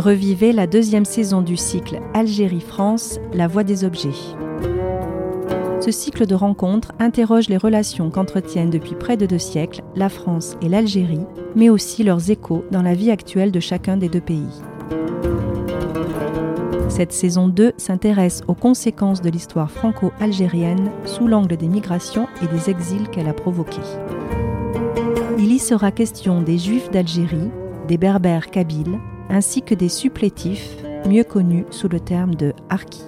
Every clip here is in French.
Revivez la deuxième saison du cycle Algérie-France, la voie des objets. Ce cycle de rencontres interroge les relations qu'entretiennent depuis près de deux siècles la France et l'Algérie, mais aussi leurs échos dans la vie actuelle de chacun des deux pays. Cette saison 2 s'intéresse aux conséquences de l'histoire franco-algérienne sous l'angle des migrations et des exils qu'elle a provoqués. Il y sera question des Juifs d'Algérie, des Berbères kabyles, ainsi que des supplétifs, mieux connus sous le terme de harkis.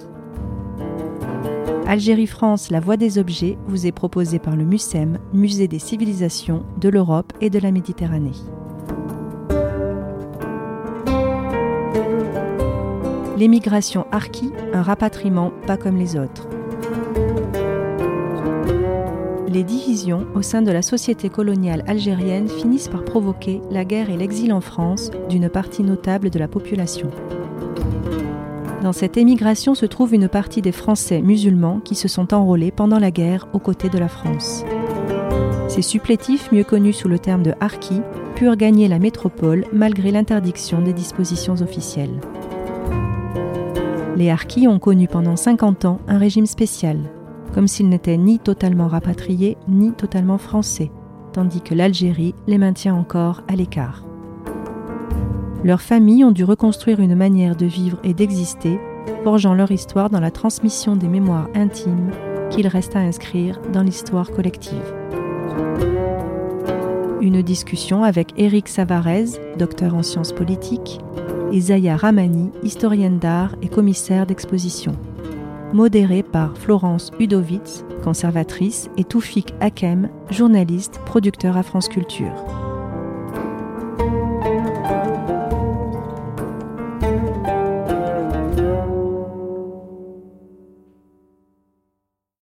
Algérie-France, la voie des objets vous est proposée par le MUSEM, Musée des civilisations de l'Europe et de la Méditerranée. L'émigration harki, un rapatriement pas comme les autres. Les divisions au sein de la société coloniale algérienne finissent par provoquer la guerre et l'exil en France d'une partie notable de la population. Dans cette émigration se trouve une partie des Français musulmans qui se sont enrôlés pendant la guerre aux côtés de la France. Ces supplétifs, mieux connus sous le terme de harkis, purent gagner la métropole malgré l'interdiction des dispositions officielles. Les harkis ont connu pendant 50 ans un régime spécial, comme s'ils n'étaient ni totalement rapatriés ni totalement français, tandis que l'Algérie les maintient encore à l'écart. Leurs familles ont dû reconstruire une manière de vivre et d'exister, forgeant leur histoire dans la transmission des mémoires intimes qu'il reste à inscrire dans l'histoire collective. Une discussion avec Éric Savarez, docteur en sciences politiques, et Zaya Ramani, historienne d'art et commissaire d'exposition. Modérée par Florence Udovitz, conservatrice, et Toufik Hakem, journaliste, producteur à France Culture.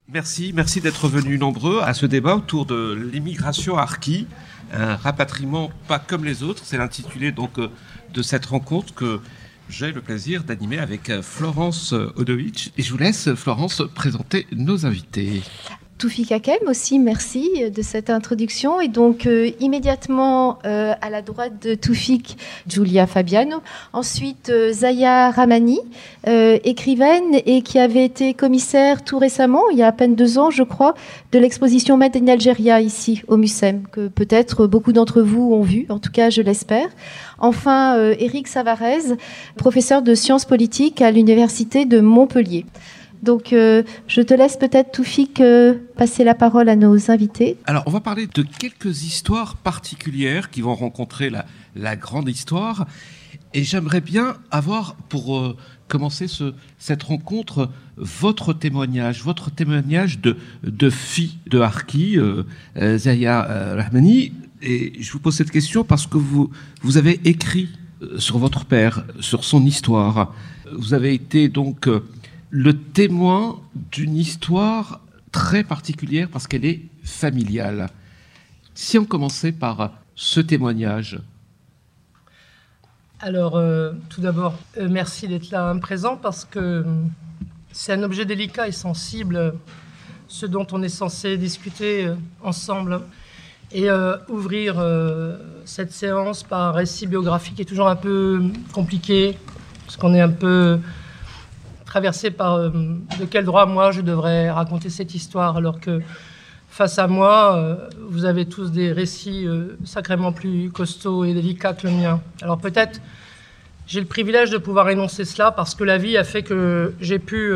Merci, merci d'être venus nombreux à ce débat autour de l'immigration harki, un rapatriement pas comme les autres. C'est l'intitulé donc euh, de cette rencontre que j'ai le plaisir d'animer avec euh, Florence Odowicz. Et je vous laisse, Florence, présenter nos invités. Toufik Hakem aussi, merci de cette introduction. Et donc euh, immédiatement euh, à la droite de Toufik, Giulia Fabiano. Ensuite euh, Zaya Ramani, écrivaine et qui avait été commissaire tout récemment, il y a à peine deux ans je crois, de l'exposition Made in Algeria ici au MUSEM, que peut-être beaucoup d'entre vous ont vu, en tout cas je l'espère. Enfin Eric Savarez, professeur de sciences politiques à l'université de Montpellier. Donc, euh, je te laisse peut-être, Toufik, euh, passer la parole à nos invités. Alors, on va parler de quelques histoires particulières qui vont rencontrer la, grande histoire. Et j'aimerais bien avoir, pour euh, commencer cette rencontre, votre témoignage, votre témoignage de, de fille de Harki, Zaya Rahmani. Et je vous pose cette question parce que vous, vous avez écrit sur votre père, sur son histoire. Vous avez été donc le témoin d'une histoire très particulière parce qu'elle est familiale. Si on commençait par ce témoignage. Alors, euh, tout d'abord, euh, merci d'être là présent parce que euh, c'est un objet délicat et sensible, ce dont on est censé discuter ensemble. Et ouvrir cette séance par un récit biographique est toujours un peu compliqué, parce qu'on est un peu traversé par euh, de quel droit moi je devrais raconter cette histoire alors que face à moi, euh, vous avez tous des récits euh, sacrément plus costauds et délicats que le mien. Alors peut-être j'ai le privilège de pouvoir énoncer cela parce que la vie a fait que j'ai pu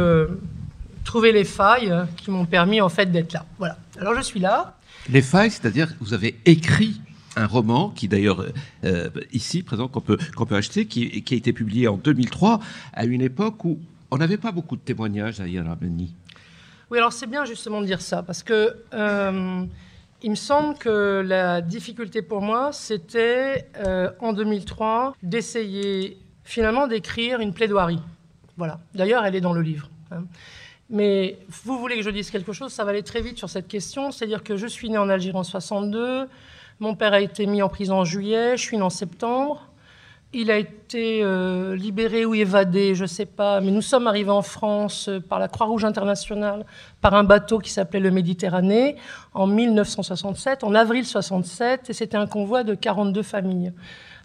trouver les failles qui m'ont permis en fait d'être là. Voilà. Alors je suis là. Les failles, c'est-à-dire vous avez écrit un roman qui d'ailleurs ici présent qu'on peut qu'on peut acheter qui, a été publié en 2003 à une époque où on n'avait pas beaucoup de témoignages à Yeramani. Oui, alors c'est bien justement de dire ça, parce que euh, il me semble que la difficulté pour moi, c'était euh, en 2003 d'essayer finalement d'écrire une plaidoirie. Voilà. D'ailleurs, elle est dans le livre. Hein. Mais vous voulez que je dise quelque chose, ça va aller très vite sur cette question. C'est-à-dire que je suis né en Algérie en 62, mon père a été mis en prison en juillet, je suis né en septembre. Il a été euh, libéré ou évadé, je ne sais pas, mais nous sommes arrivés en France euh, par la Croix-Rouge internationale, par un bateau qui s'appelait le Méditerranée, en 1967, en avril 67, et c'était un convoi de 42 familles.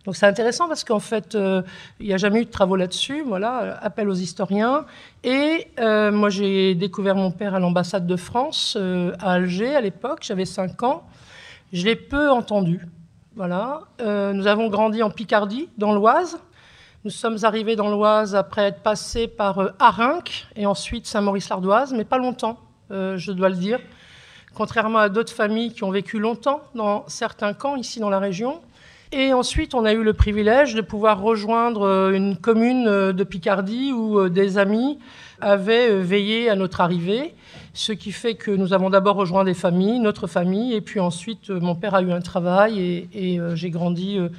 Donc c'est intéressant parce qu'en fait, euh, il n'y a jamais eu de travaux là-dessus. Voilà, appel aux historiens. Et moi, j'ai découvert mon père à l'ambassade de France à Alger à l'époque. J'avais 5 ans. Je l'ai peu entendu. Voilà. Euh, nous avons grandi en Picardie, dans l'Oise. Nous sommes arrivés dans l'Oise après être passés par euh, Arinque et ensuite Saint-Maurice-l'Ardoise, mais pas longtemps, euh, je dois le dire. Contrairement à d'autres familles qui ont vécu longtemps dans certains camps ici dans la région. Et ensuite, on a eu le privilège de pouvoir rejoindre une commune de Picardie où des amis avaient veillé à notre arrivée ce qui fait que nous avons d'abord rejoint des familles, notre famille, et puis ensuite euh, mon père a eu un travail et, euh, j'ai grandi euh,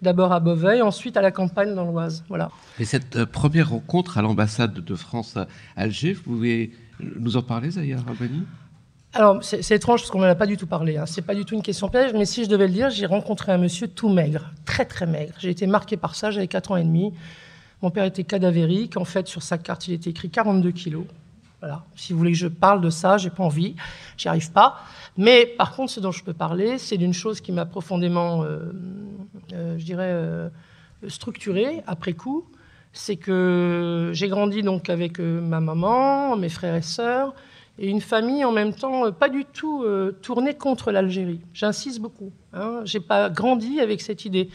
d'abord à Beauvais, ensuite à la campagne dans l'Oise. Voilà. Et cette première rencontre à l'ambassade de France à Alger, vous pouvez nous en parler, Zahir Rabani alors, c'est étrange parce qu'on n'en a pas du tout parlé. Hein. C'est pas du tout une question piège, mais si je devais le dire, j'ai rencontré un monsieur tout maigre, très très maigre. J'ai été marqué par ça, j'avais 4 ans et demi. Mon père était cadavérique. En fait, sur sa carte, il était écrit 42 kilos. Si vous voulez que je parle de ça, j'ai pas envie, j'y arrive pas. Mais par contre, ce dont je peux parler, c'est d'une chose qui m'a profondément, euh, euh, je dirais, euh, structurée après coup. C'est que j'ai grandi donc avec ma maman, mes frères et sœurs, et une famille en même temps pas du tout tournée contre l'Algérie. J'insiste beaucoup. Hein. J'ai pas grandi avec cette idée.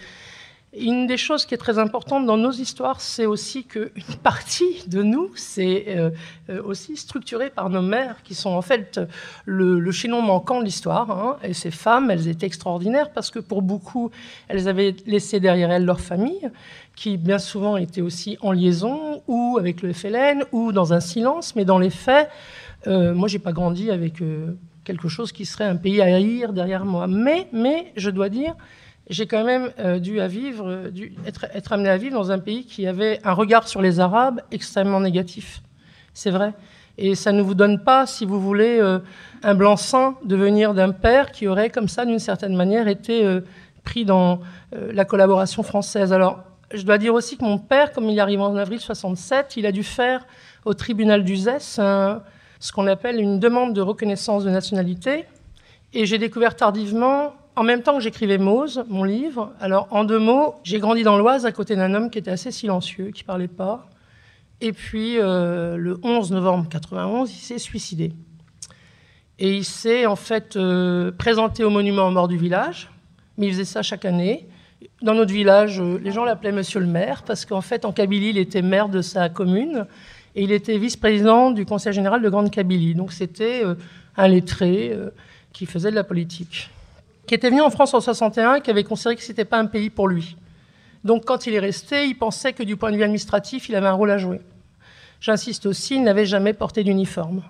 Une des choses qui est très importante dans nos histoires, c'est aussi qu'une partie de nous, c'est euh, euh, aussi structuré par nos mères, qui sont en fait le, le chaînon manquant de l'histoire. Hein. Et ces femmes, elles étaient extraordinaires parce que pour beaucoup, elles avaient laissé derrière elles leur famille, qui bien souvent était aussi en liaison, ou avec le FLN, ou dans un silence. Mais dans les faits, euh, moi, j'ai pas grandi avec euh, quelque chose qui serait un pays à haïr derrière moi. Mais, mais je dois dire j'ai quand même euh, dû, euh, être, amené à vivre dans un pays qui avait un regard sur les Arabes extrêmement négatif. C'est vrai. Et ça ne vous donne pas, si vous voulez, euh, un blanc-seing de venir d'un père qui aurait, comme ça, d'une certaine manière, été pris dans la collaboration française. Alors, je dois dire aussi que mon père, comme il arrive en avril 67, il a dû faire au tribunal d'Uzès ce qu'on appelle une demande de reconnaissance de nationalité. Et j'ai découvert tardivement en même temps que j'écrivais Mose, mon livre, alors en deux mots, j'ai grandi dans l'Oise à côté d'un homme qui était assez silencieux, qui parlait pas. Et puis, euh, le 11 novembre 91, il s'est suicidé. Et il s'est en fait euh, présenté au monument aux morts du village, mais il faisait ça chaque année. Dans notre village, euh, les gens l'appelaient Monsieur le maire, parce qu'en fait, en Kabylie, il était maire de sa commune, et il était vice-président du Conseil général de Grande Kabylie. Donc c'était un lettré qui faisait de la politique qui était venu en France en 61 et qui avait considéré que ce n'était pas un pays pour lui. Donc quand il est resté, il pensait que du point de vue administratif, il avait un rôle à jouer. J'insiste aussi, il n'avait jamais porté d'uniforme.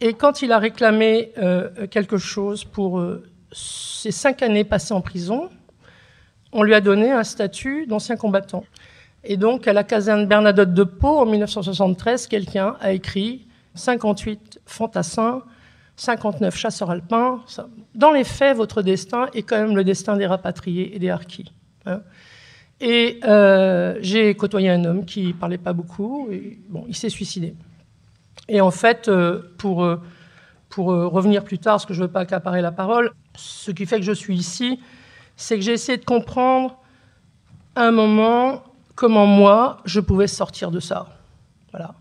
Et quand il a réclamé euh, quelque chose pour euh, ses cinq années passées en prison, on lui a donné un statut d'ancien combattant. Et donc, à la caserne Bernadotte de Pau, en 1973, quelqu'un a écrit 58 fantassins 59 chasseurs alpins. Dans les faits, votre destin est quand même le destin des rapatriés et des harkis. Hein. Et euh, j'ai côtoyé un homme qui ne parlait pas beaucoup, bon, il s'est suicidé. Et en fait, euh, pour, euh, pour revenir plus tard, parce que je ne veux pas accaparer la parole, ce qui fait que je suis ici, c'est que j'ai essayé de comprendre un moment comment moi, je pouvais sortir de ça. Voilà.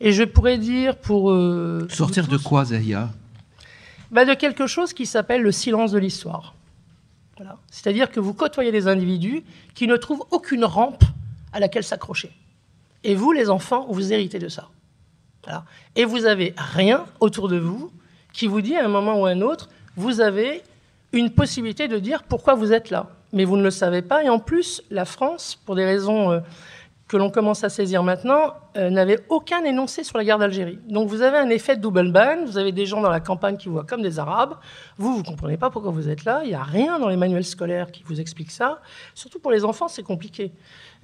Et je pourrais dire pour... Euh, Sortir de quoi, Zahia bah De quelque chose qui s'appelle le silence de l'histoire. Voilà. C'est-à-dire que vous côtoyez des individus qui ne trouvent aucune rampe à laquelle s'accrocher. Et vous, les enfants, vous héritez de ça. Voilà. Et vous n'avez rien autour de vous qui vous dit à un moment ou à un autre, vous avez une possibilité de dire pourquoi vous êtes là. Mais vous ne le savez pas. Et en plus, la France, pour des raisons... Euh, que l'on commence à saisir maintenant, euh, n'avait aucun énoncé sur la guerre d'Algérie. Donc vous avez un effet double ban, vous avez des gens dans la campagne qui voient comme des Arabes, vous, vous ne comprenez pas pourquoi vous êtes là, il n'y a rien dans les manuels scolaires qui vous explique ça. Surtout pour les enfants, c'est compliqué.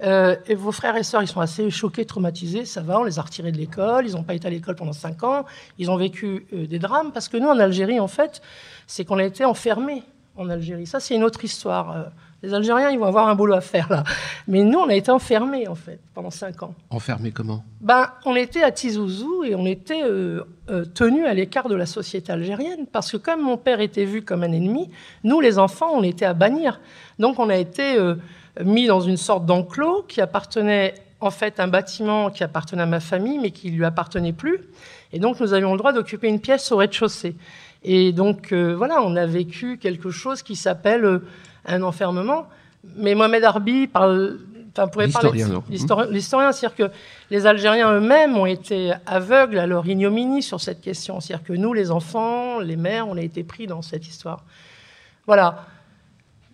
Euh, et vos frères et sœurs, ils sont assez choqués, traumatisés, ça va, on les a retirés de l'école, ils n'ont pas été à l'école pendant cinq ans, ils ont vécu euh, des drames, parce que nous, en Algérie, en fait, c'est qu'on a été enfermés en Algérie. Ça, c'est une autre histoire Les Algériens, ils vont avoir un boulot à faire là. Mais nous, on a été enfermés en fait pendant cinq ans. Enfermés comment? Ben, on était à Tizouzou et on était euh, euh, tenus à l'écart de la société algérienne parce que comme mon père était vu comme un ennemi, nous les enfants, on était à bannir. Donc on a été euh, mis dans une sorte d'enclos qui appartenait en fait à un bâtiment qui appartenait à ma famille mais qui lui appartenait plus. Et donc nous avions le droit d'occuper une pièce au rez-de-chaussée. Et donc voilà, on a vécu quelque chose qui s'appelle un enfermement. Mais Mohamed Arbi parle, enfin, pourrait parler l'historien, c'est-à-dire que les Algériens eux-mêmes ont été aveugles à leur ignominie sur cette question. C'est-à-dire que nous, les enfants, les mères, on a été pris dans cette histoire. Voilà.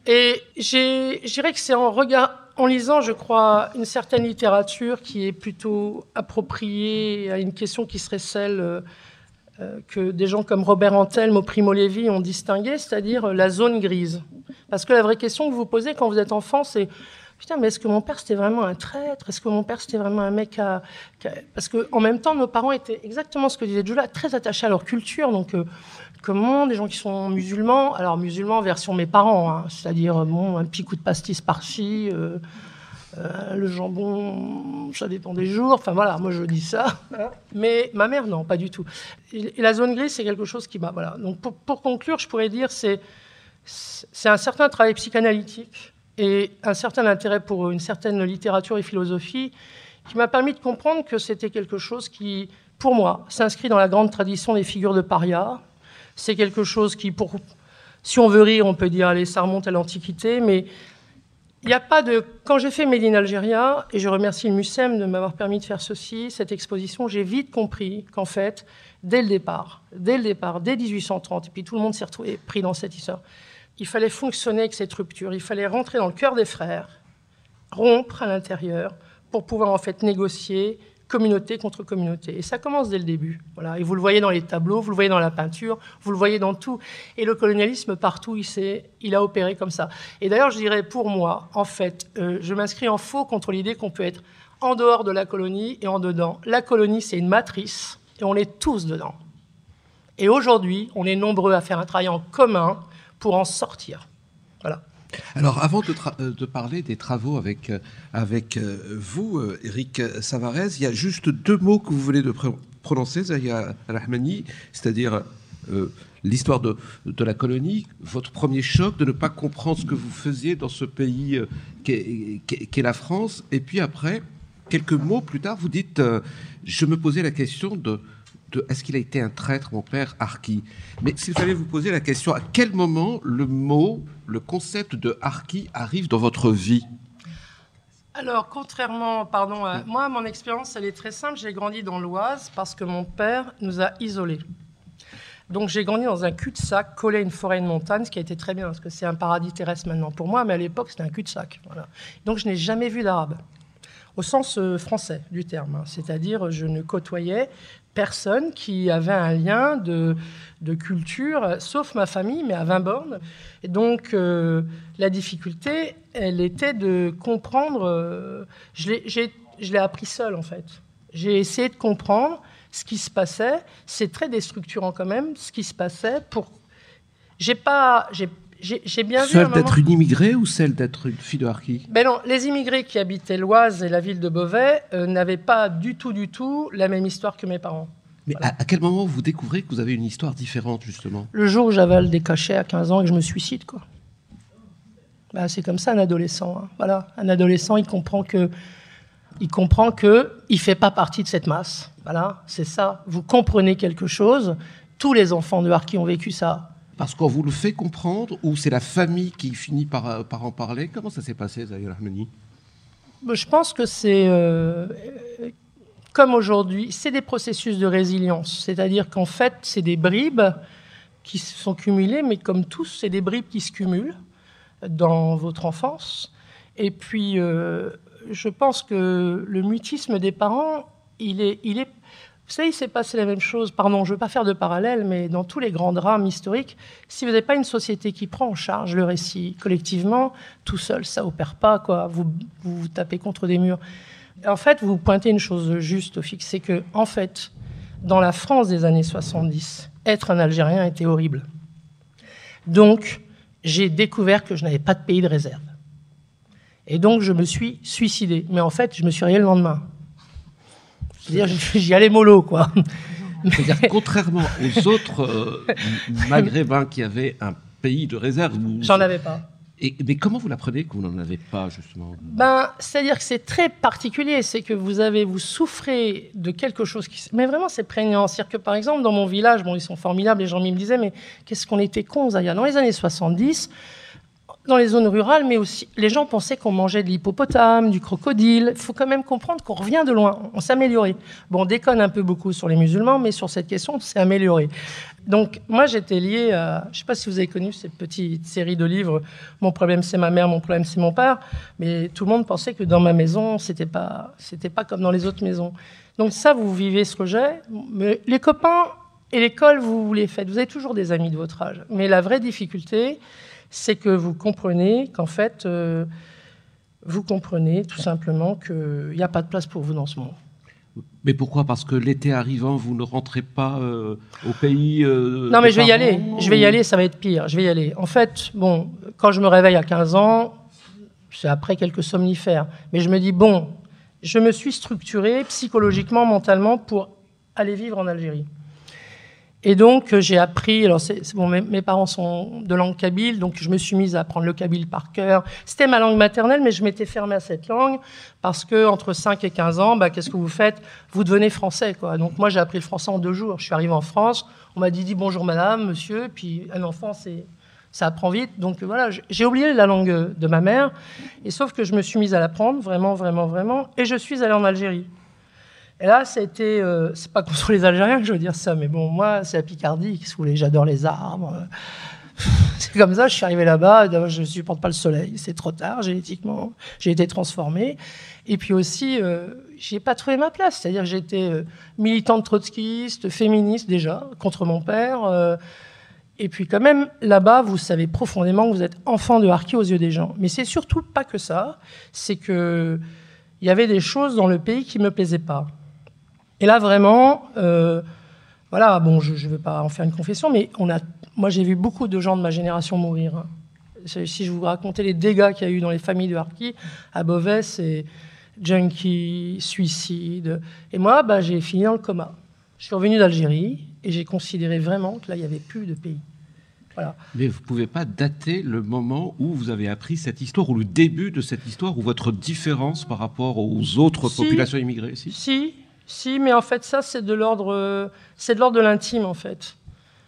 Et je dirais que c'est en, regard, en lisant, je crois, une certaine littérature qui est plutôt appropriée à une question qui serait celle euh, que des gens comme Robert Antelme ou Primo Levi ont distingué, c'est-à-dire la zone grise. Parce que la vraie question que vous posez quand vous êtes enfant, c'est Putain, mais est-ce que mon père c'était vraiment un traître? Est-ce que mon père c'était vraiment un mec à... Parce qu'en même temps, nos parents étaient exactement ce que disait Julia, très attachés à leur culture. Donc, euh, comment des gens qui sont musulmans, alors musulmans version mes parents, hein, c'est-à-dire bon, un petit coup de pastis par-ci, euh, euh, le jambon, ça dépend des jours. Enfin voilà, moi je dis ça. Mais ma mère, non, pas du tout. Et, la zone grise, c'est quelque chose qui m'a. Voilà. Donc pour, conclure, je pourrais dire c'est c'est un certain travail psychanalytique et un certain intérêt pour une certaine littérature et philosophie qui m'a permis de comprendre que c'était quelque chose qui, pour moi, s'inscrit dans la grande tradition des figures de paria. C'est quelque chose qui, pour, si on veut rire, on peut dire, allez, ça remonte à l'Antiquité, mais il n'y a pas de. Quand j'ai fait Made in Algeria, et je remercie le MUSEM de m'avoir permis de faire ceci, cette exposition, j'ai vite compris qu'en fait, dès le départ, dès le départ, dès 1830, et puis tout le monde s'est retrouvé pris dans cette histoire, il fallait fonctionner avec cette rupture, il fallait rentrer dans le cœur des frères, rompre à l'intérieur pour pouvoir en fait négocier communauté contre communauté. Et ça commence dès le début. Voilà. Et vous le voyez dans les tableaux, vous le voyez dans la peinture, vous le voyez dans tout. Et le colonialisme, partout, il, a opéré comme ça. Et d'ailleurs, je dirais, pour moi, en fait, euh, je m'inscris en faux contre l'idée qu'on peut être en dehors de la colonie et en dedans. La colonie, c'est une matrice, et on est tous dedans. Et aujourd'hui, on est nombreux à faire un travail en commun pour en sortir. Voilà. Alors, avant de, euh, parler des travaux avec, euh, avec euh, vous, Eric Savarez, il y a juste deux mots que vous venez de prononcer, Zaya Rahmani, c'est-à-dire l'histoire de, de, la colonie, votre premier choc de ne pas comprendre ce que vous faisiez dans ce pays qu'est la France, et puis après, quelques mots plus tard, vous dites, je me posais la question de est-ce qu'il a été un traître, mon père Arki Mais s'il fallait vous poser la question, à quel moment le mot, le concept de Arki arrive dans votre vie alors, contrairement, pardon, à, moi, mon expérience, elle est très simple. J'ai grandi dans l'Oise parce que mon père nous a isolés. Donc, j'ai grandi dans un cul-de-sac collé à une forêt de montagne, ce qui a été très bien parce que c'est un paradis terrestre maintenant pour moi, mais à l'époque, c'était un cul-de-sac. Voilà. Donc, je n'ai jamais vu d'arabe au sens euh, français du terme. Hein. C'est-à-dire, je ne côtoyais personne qui avait un lien de, culture, sauf ma famille, mais à 20 bornes. Et donc, euh, la difficulté, elle était de comprendre. Euh, je l'ai appris seul, en fait. J'ai essayé de comprendre ce qui se passait. C'est très déstructurant, quand même, ce qui se passait pour. J'ai pas. J'ai bien vu. Celle d'être une immigrée ou celle d'être une fille de Harki ben non, les immigrés qui habitaient l'Oise et la ville de Beauvais euh, n'avaient pas du tout, du tout la même histoire que mes parents. Mais à, quel moment vous découvrez que vous avez une histoire différente, justement? Le jour où j'avale des cachets à 15 ans et que je me suicide, quoi. Ben, c'est comme ça un adolescent. Hein. Voilà, un adolescent, il comprend que, il comprend que il fait pas partie de cette masse. Voilà, c'est ça. Vous comprenez quelque chose. Tous les enfants de Harki ont vécu ça. Parce qu'on vous le fait comprendre ou c'est la famille qui finit par, euh, par en parler? Comment ça s'est passé, Zahir Ahmeni ben, Je pense que c'est, euh, comme aujourd'hui, c'est des processus de résilience. C'est-à-dire qu'en fait, c'est des bribes qui se sont cumulées, mais comme tous, c'est des bribes qui se cumulent dans votre enfance. Et puis, euh, je pense que le mutisme des parents, il est, il est vous savez, il s'est passé la même chose, pardon, je ne veux pas faire de parallèle, mais dans tous les grands drames historiques, si vous n'avez pas une société qui prend en charge le récit collectivement, tout seul, ça opère pas, quoi. Vous, vous, tapez contre des murs. En fait, vous pointez une chose juste au fixe, c'est que, en fait, dans la France des années 70, être un Algérien était horrible. Donc, j'ai découvert que je n'avais pas de pays de réserve. Et donc, je me suis suicidé. Mais en fait, je me suis réveillé le lendemain. C'est-à-dire, j'y allais mollo, quoi. C'est-à-dire, contrairement aux autres euh, maghrébins qui avaient un pays de réserve. J'en avais pas. Et, mais comment vous l'apprenez que vous n'en avez pas, justement? Ben, C'est-à-dire que c'est très particulier. C'est que vous avez, vous souffrez de quelque chose qui. Mais vraiment, c'est prégnant. C'est-à-dire que, par exemple, dans mon village, bon, ils sont formidables, les gens me disaient, mais qu'est-ce qu'on était cons, Zaya? Dans les années 70, dans les zones rurales, mais aussi les gens pensaient qu'on mangeait de l'hippopotame, du crocodile. Il faut quand même comprendre qu'on revient de loin, on s'est amélioré. Bon, on déconne un peu beaucoup sur les musulmans, mais sur cette question, on s'est amélioré. Donc moi, j'étais lié à, je ne sais pas si vous avez connu cette petite série de livres, Mon problème c'est ma mère, mon problème c'est mon père, mais tout le monde pensait que dans ma maison, c'était pas, pas comme dans les autres maisons. Donc ça, vous vivez ce rejet, mais les copains et l'école, vous les faites. Vous avez toujours des amis de votre âge. Mais la vraie difficulté, c'est que vous comprenez qu'en fait, euh, vous comprenez tout simplement qu'il n'y a pas de place pour vous dans ce monde. Mais pourquoi? Parce que l'été arrivant, vous ne rentrez pas euh, au pays euh, Non, mais je vais y aller. Je vais y aller, ça va être pire. Je vais y aller. En fait, bon, quand je me réveille à 15 ans, c'est après quelques somnifères. Mais je me dis, bon, je me suis structuré psychologiquement, mentalement pour aller vivre en Algérie. Et donc, euh, j'ai appris. Alors, mes, parents sont de langue kabyle, donc je me suis mise à apprendre le kabyle par cœur. C'était ma langue maternelle, mais je m'étais fermée à cette langue parce que entre 5 et 15 ans, bah, qu'est-ce que vous faites? Vous devenez français, quoi. Donc, moi, j'ai appris le français en deux jours. Je suis arrivée en France, on m'a dit, dit bonjour madame, monsieur, puis un enfant, c'est ça apprend vite. Donc voilà, j'ai oublié la langue de ma mère, et sauf que je me suis mise à l'apprendre, vraiment, vraiment, vraiment, et je suis allée en Algérie. Et là, c'était, euh, c'est pas contre les Algériens que je veux dire ça, mais bon, moi, c'est la Picardie. Que vous voulez J'adore les arbres. C'est comme ça, je suis arrivé là-bas, je ne supporte pas le soleil, c'est trop tard, génétiquement, j'ai été transformé. Et puis aussi, euh, j'ai pas trouvé ma place, c'est-à-dire j'étais euh, militante trotskiste, féministe déjà, contre mon père. Euh, et puis quand même, là-bas, vous savez profondément que vous êtes enfant de harki aux yeux des gens. Mais c'est surtout pas que ça, c'est que il y avait des choses dans le pays qui me plaisaient pas. Et là, vraiment, euh, voilà, bon, je ne vais pas en faire une confession, mais on a, moi, j'ai vu beaucoup de gens de ma génération mourir. Hein. Si je vous racontais les dégâts qu'il y a eu dans les familles de Harki, à Beauvais, c'est junkie, suicide. Et moi, bah, j'ai fini dans le coma. Je suis revenu d'Algérie et j'ai considéré vraiment que là, il n'y avait plus de pays. Voilà. Mais vous ne pouvez pas dater le moment où vous avez appris cette histoire, ou le début de cette histoire, ou votre différence par rapport aux autres populations immigrées Si, si si, mais en fait, ça, c'est de l'ordre, c'est de l'ordre de l'intime, en fait.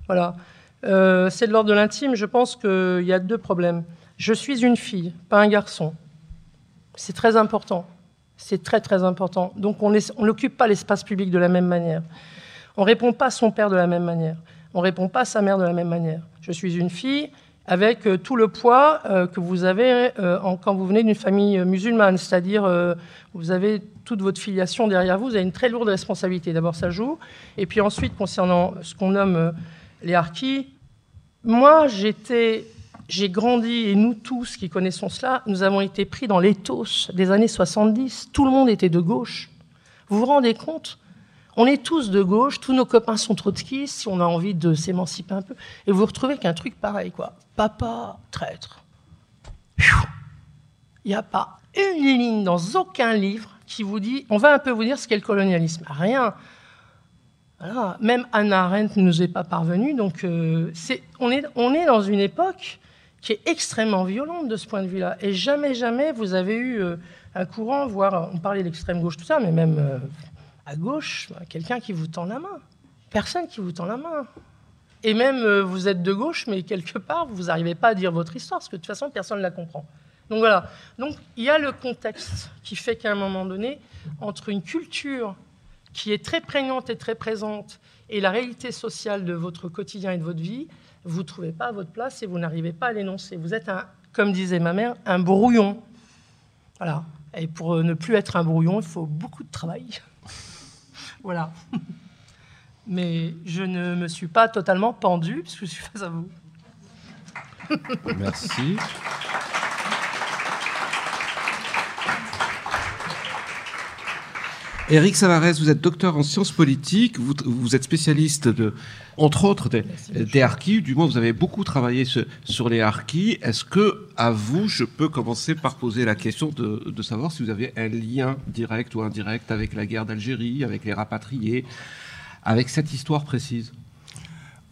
Voilà. Euh, c'est de l'ordre de l'intime. Je pense qu'il y a deux problèmes. Je suis une fille, pas un garçon. C'est très important. C'est très, très important. Donc, on n'occupe pas l'espace public de la même manière. On ne répond pas à son père de la même manière. On ne répond pas à sa mère de la même manière. Je suis une fille avec euh, tout le poids euh, que vous avez quand vous venez d'une famille musulmane, c'est-à-dire vous avez toute votre filiation derrière vous, vous avez une très lourde responsabilité. D'abord, ça joue. Et puis ensuite, concernant ce qu'on nomme euh, les harkis, moi, j'ai grandi, et nous tous qui connaissons cela, nous avons été pris dans l'éthos des années 70. Tout le monde était de gauche. Vous vous rendez compte On est tous de gauche, tous nos copains sont trotskistes, si on a envie de s'émanciper un peu. Et vous vous retrouvez qu'un truc pareil, quoi. Papa, traître. Il n'y a pas une ligne dans aucun livre qui vous dit, on va un peu vous dire ce qu'est le colonialisme. Rien. Même Anna Arendt ne nous est pas parvenue. Donc, euh, on, est, dans une époque qui est extrêmement violente de ce point de vue-là. Et jamais, jamais, vous avez eu euh, un courant, voire, on parlait de l'extrême gauche, tout ça, mais même euh, à gauche, quelqu'un qui vous tend la main. Personne qui vous tend la main. Et même, vous êtes de gauche, mais quelque part, vous n'arrivez pas à dire votre histoire, parce que de toute façon, personne ne la comprend. Donc voilà. Donc il y a le contexte qui fait qu'à un moment donné, entre une culture qui est très prégnante et très présente et la réalité sociale de votre quotidien et de votre vie, vous ne trouvez pas votre place et vous n'arrivez pas à l'énoncer. Vous êtes, un, comme disait ma mère, un brouillon. Voilà. Et pour ne plus être un brouillon, il faut beaucoup de travail. Voilà. Mais je ne me suis pas totalement pendu, puisque je suis face à vous. Merci. Éric Savarez, vous êtes docteur en sciences politiques, vous, vous êtes spécialiste de, entre autres des, des harkis, du moins vous avez beaucoup travaillé sur, sur les harkis. Est-ce que, à vous, je peux commencer par poser la question de, de, savoir si vous avez un lien direct ou indirect avec la guerre d'Algérie, avec les rapatriés, avec cette histoire précise?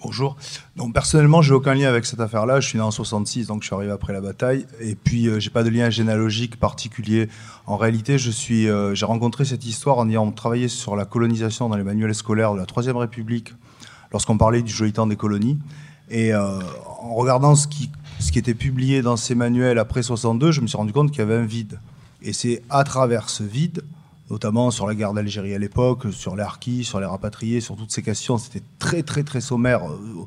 Bonjour. Donc personnellement, j'ai aucun lien avec cette affaire-là. Je suis né en 66, donc je suis arrivé après la bataille. Et puis, euh, j'ai pas de lien généalogique particulier. En réalité, je suis, euh, j'ai rencontré cette histoire en ayant travaillé sur la colonisation dans les manuels scolaires de la Troisième République, lorsqu'on parlait du joli temps des colonies. Et euh, en regardant ce qui, ce qui était publié dans ces manuels après 62, je me suis rendu compte qu'il y avait un vide. Et c'est à travers ce vide notamment sur la guerre d'Algérie à l'époque, sur les sur les rapatriés, sur toutes ces questions. C'était très, très, très sommaire, euh,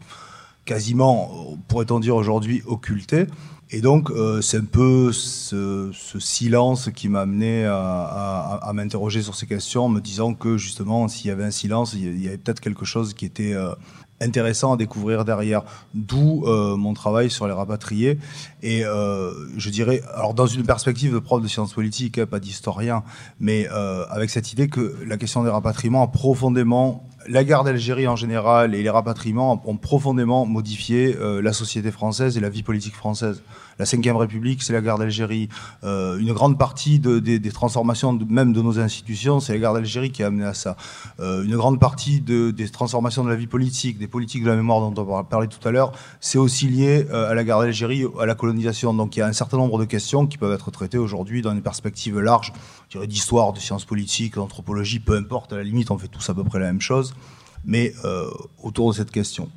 quasiment, pourrait-on dire aujourd'hui, occulté. Et donc, euh, c'est un peu ce, ce, silence qui m'a amené à, m'interroger sur ces questions, me disant que justement, s'il y avait un silence, il y avait peut-être quelque chose qui était euh, intéressant à découvrir derrière. D'où euh, mon travail sur les rapatriés. Et euh, je dirais, alors dans une perspective de prof de sciences politiques, hein, pas d'historien, mais euh, avec cette idée que la question des rapatriements a profondément la guerre d'Algérie en général et les rapatriements ont profondément modifié euh, la société française et la vie politique française. La Ve République, c'est la guerre d'Algérie. Euh, une grande partie de, des, transformations, même de nos institutions, c'est la guerre d'Algérie qui a amené à ça. Euh, une grande partie de, des transformations de la vie politique, des politiques de la mémoire dont on a parlé tout à l'heure, c'est aussi lié à la guerre d'Algérie, à la colonisation. Donc il y a un certain nombre de questions qui peuvent être traitées aujourd'hui dans une perspective large, d'histoire, de sciences politiques, d'anthropologie, peu importe, à la limite, on fait tous à peu près la même chose mais euh, autour de cette question.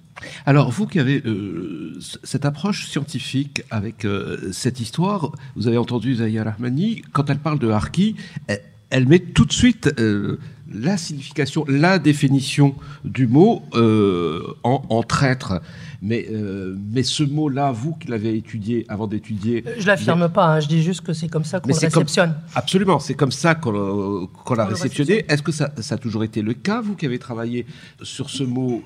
Alors, vous qui avez euh, cette approche scientifique avec euh, cette histoire, vous avez entendu Zaya Rahmani, quand elle parle de Harki, elle, met tout de suite la signification, la définition du mot en, traître. Mais, euh, mais ce mot-là, vous qui l'avez étudié avant d'étudier. Je l'affirme mais... pas, hein, je dis juste que c'est comme ça qu'on le réceptionne. Comme, absolument, c'est comme ça qu'on qu l'a réceptionné. Est-ce que ça, ça, a toujours été le cas, vous qui avez travaillé sur ce mot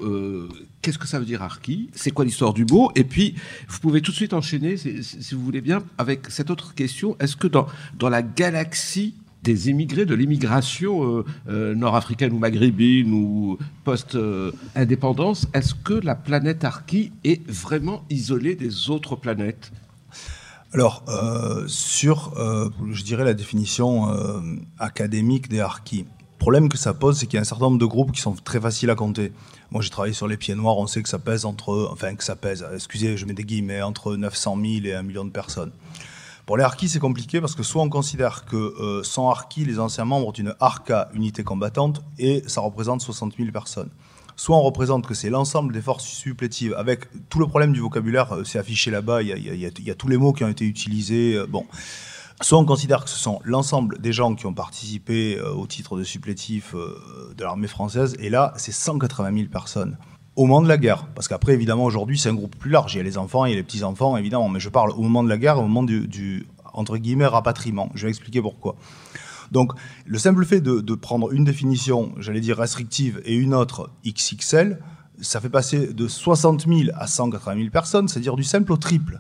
Qu'est-ce que ça veut dire archi C'est quoi l'histoire du mot? Et puis, vous pouvez tout de suite enchaîner, si, si vous voulez bien, avec cette autre question. Est-ce que dans, dans la galaxie des immigrés, de l'immigration euh, euh, nord-africaine ou maghrébine ou post-indépendance, est-ce que la planète Arki est vraiment isolée des autres planètes? Alors, euh, sur, je dirais, la définition académique des Harkis, le problème que ça pose, c'est qu'il y a un certain nombre de groupes qui sont très faciles à compter. Moi, j'ai travaillé sur les pieds noirs, on sait que ça pèse entre, enfin, que ça pèse, excusez, je mets des guillemets, entre 900 000 et 1 million de personnes. Pour les harkis, c'est compliqué parce que soit on considère que euh, sans harkis, les anciens membres ont une harka, unité combattante, et ça représente 60 000 personnes. Soit on représente que c'est l'ensemble des forces supplétives, avec tout le problème du vocabulaire, euh, c'est affiché là-bas, il y, a, tous les mots qui ont été utilisés. Euh, bon. Soit on considère que ce sont l'ensemble des gens qui ont participé euh, au titre de supplétif de l'armée française, et là, c'est 180 000 personnes au moment de la guerre. Parce qu'après, évidemment, aujourd'hui, c'est un groupe plus large. Il y a les enfants, il y a les petits-enfants, évidemment. Mais je parle au moment de la guerre, au moment du, entre guillemets, rapatriement. Je vais expliquer pourquoi. Donc, le simple fait de, de prendre une définition, j'allais dire restrictive, et une autre XXL, ça fait passer de 60 000 à 180 000 personnes, c'est-à-dire du simple au triple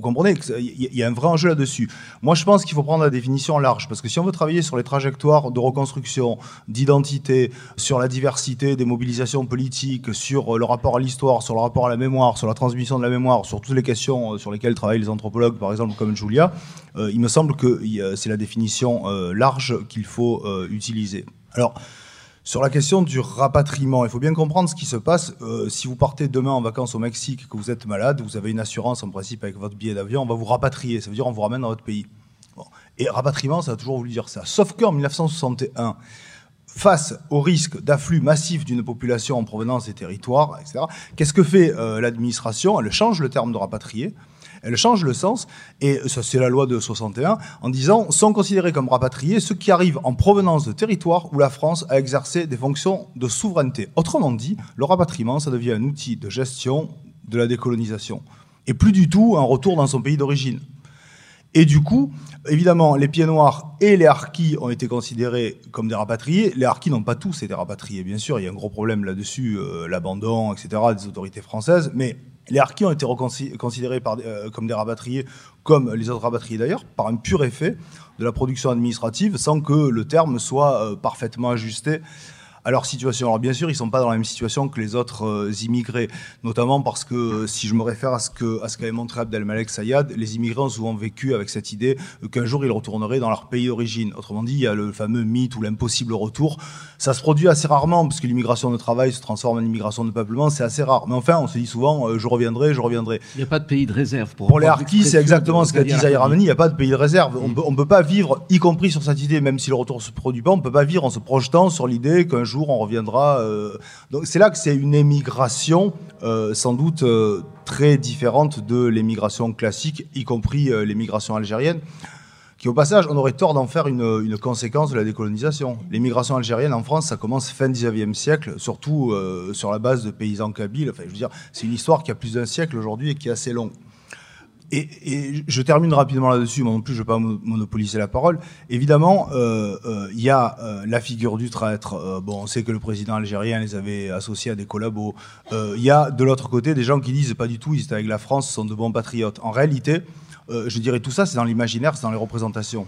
vous comprenez qu'il y a un vrai enjeu là-dessus. Moi, je pense qu'il faut prendre la définition large, parce que si on veut travailler sur les trajectoires de reconstruction, d'identité, sur la diversité des mobilisations politiques, sur le rapport à l'histoire, sur le rapport à la mémoire, sur la transmission de la mémoire, sur toutes les questions sur lesquelles travaillent les anthropologues, par exemple, comme Julia, euh, il me semble que c'est la définition euh, large qu'il faut euh, utiliser. Alors, sur la question du rapatriement, il faut bien comprendre ce qui se passe. Euh, si vous partez demain en vacances au Mexique, que vous êtes malade, vous avez une assurance en principe avec votre billet d'avion, on va vous rapatrier. Ça veut dire on vous ramène dans votre pays. Et rapatriement, ça a toujours voulu dire ça. Sauf qu'en 1961, face au risque d'afflux massif d'une population en provenance des territoires, etc., qu'est-ce que fait euh, l'administration? Elle change le terme de rapatrié elle change le sens, et ça c'est la loi de 61, en disant sont considérés comme rapatriés ceux qui arrivent en provenance de territoires où la France a exercé des fonctions de souveraineté. Autrement dit, le rapatriement, ça devient un outil de gestion de la décolonisation, et plus du tout un retour dans son pays d'origine. Et du coup, évidemment, les pieds noirs et les harkis ont été considérés comme des rapatriés. Les harkis n'ont pas tous été rapatriés, bien sûr. Il y a un gros problème là-dessus, euh, l'abandon, etc., des autorités françaises. Mais Les harkis ont été considérés comme des rapatriés, comme les autres rapatriés d'ailleurs, par un pur effet de la production administrative, sans que le terme soit parfaitement ajusté à leur situation. Alors bien sûr, ils ne sont pas dans la même situation que les autres euh, immigrés, notamment parce que euh, si je me réfère à ce que à ce qu'avait montré Abdelmalek Sayad, les immigrés ont souvent vécu avec cette idée qu'un jour ils retourneraient dans leur pays d'origine. Autrement dit, il y a le fameux mythe ou l'impossible retour. Ça se produit assez rarement parce que l'immigration de travail se transforme en immigration de peuplement, c'est assez rare. Mais enfin, on se dit souvent euh, je reviendrai, je reviendrai. Il n'y a pas de pays de réserve pour. Pour les harkis, c'est exactement ce qu'a dit Zahir Amani. Il n'y a pas de pays de réserve. On peut, peut pas vivre, y compris sur cette idée, même si le retour se produit pas, on peut pas vivre en se projetant sur l'idée qu'un on reviendra euh, donc c'est là que c'est une émigration euh, sans doute euh, très différente de l'émigration classique, y compris l'émigration algérienne qui au passage, on aurait tort d'en faire une, conséquence de la décolonisation. L'émigration algérienne en France, ça commence fin 19e siècle, surtout sur la base de paysans kabyles. Enfin, je veux dire, c'est une histoire qui a plus d'un siècle aujourd'hui et qui est assez longue. Et, je termine rapidement là-dessus, moi non plus je ne veux pas monopoliser la parole. Évidemment, euh, euh, il y a euh, la figure du traître. bon, on sait que le président algérien les avait associés à des collabos. Il y a de l'autre côté des gens qui disent pas du tout, ils étaient avec la France, ce sont de bons patriotes. En réalité, je dirais tout ça, c'est dans l'imaginaire, c'est dans les représentations.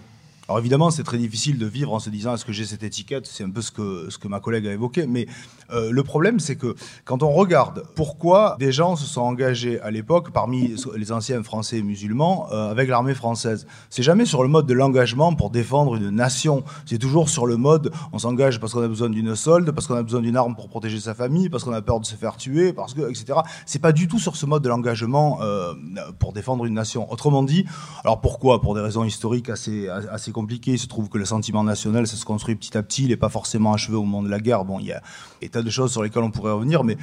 Alors évidemment, c'est très difficile de vivre en se disant est-ce que j'ai cette étiquette? C'est un peu ce que, ce que ma collègue a évoqué. Mais euh, le problème, c'est que quand on regarde pourquoi des gens se sont engagés à l'époque parmi les anciens Français musulmans euh, avec l'armée française, c'est jamais sur le mode de l'engagement pour défendre une nation. C'est toujours sur le mode on s'engage parce qu'on a besoin d'une solde, parce qu'on a besoin d'une arme pour protéger sa famille, parce qu'on a peur de se faire tuer, parce que etc. C'est pas du tout sur ce mode de l'engagement euh, pour défendre une nation. Autrement dit, alors pourquoi? Pour des raisons historiques assez assez compliqué. Il se trouve que le sentiment national, ça se construit petit à petit. Il n'est pas forcément achevé au moment de la guerre. Bon, il y a des tas de choses sur lesquelles on pourrait revenir, mais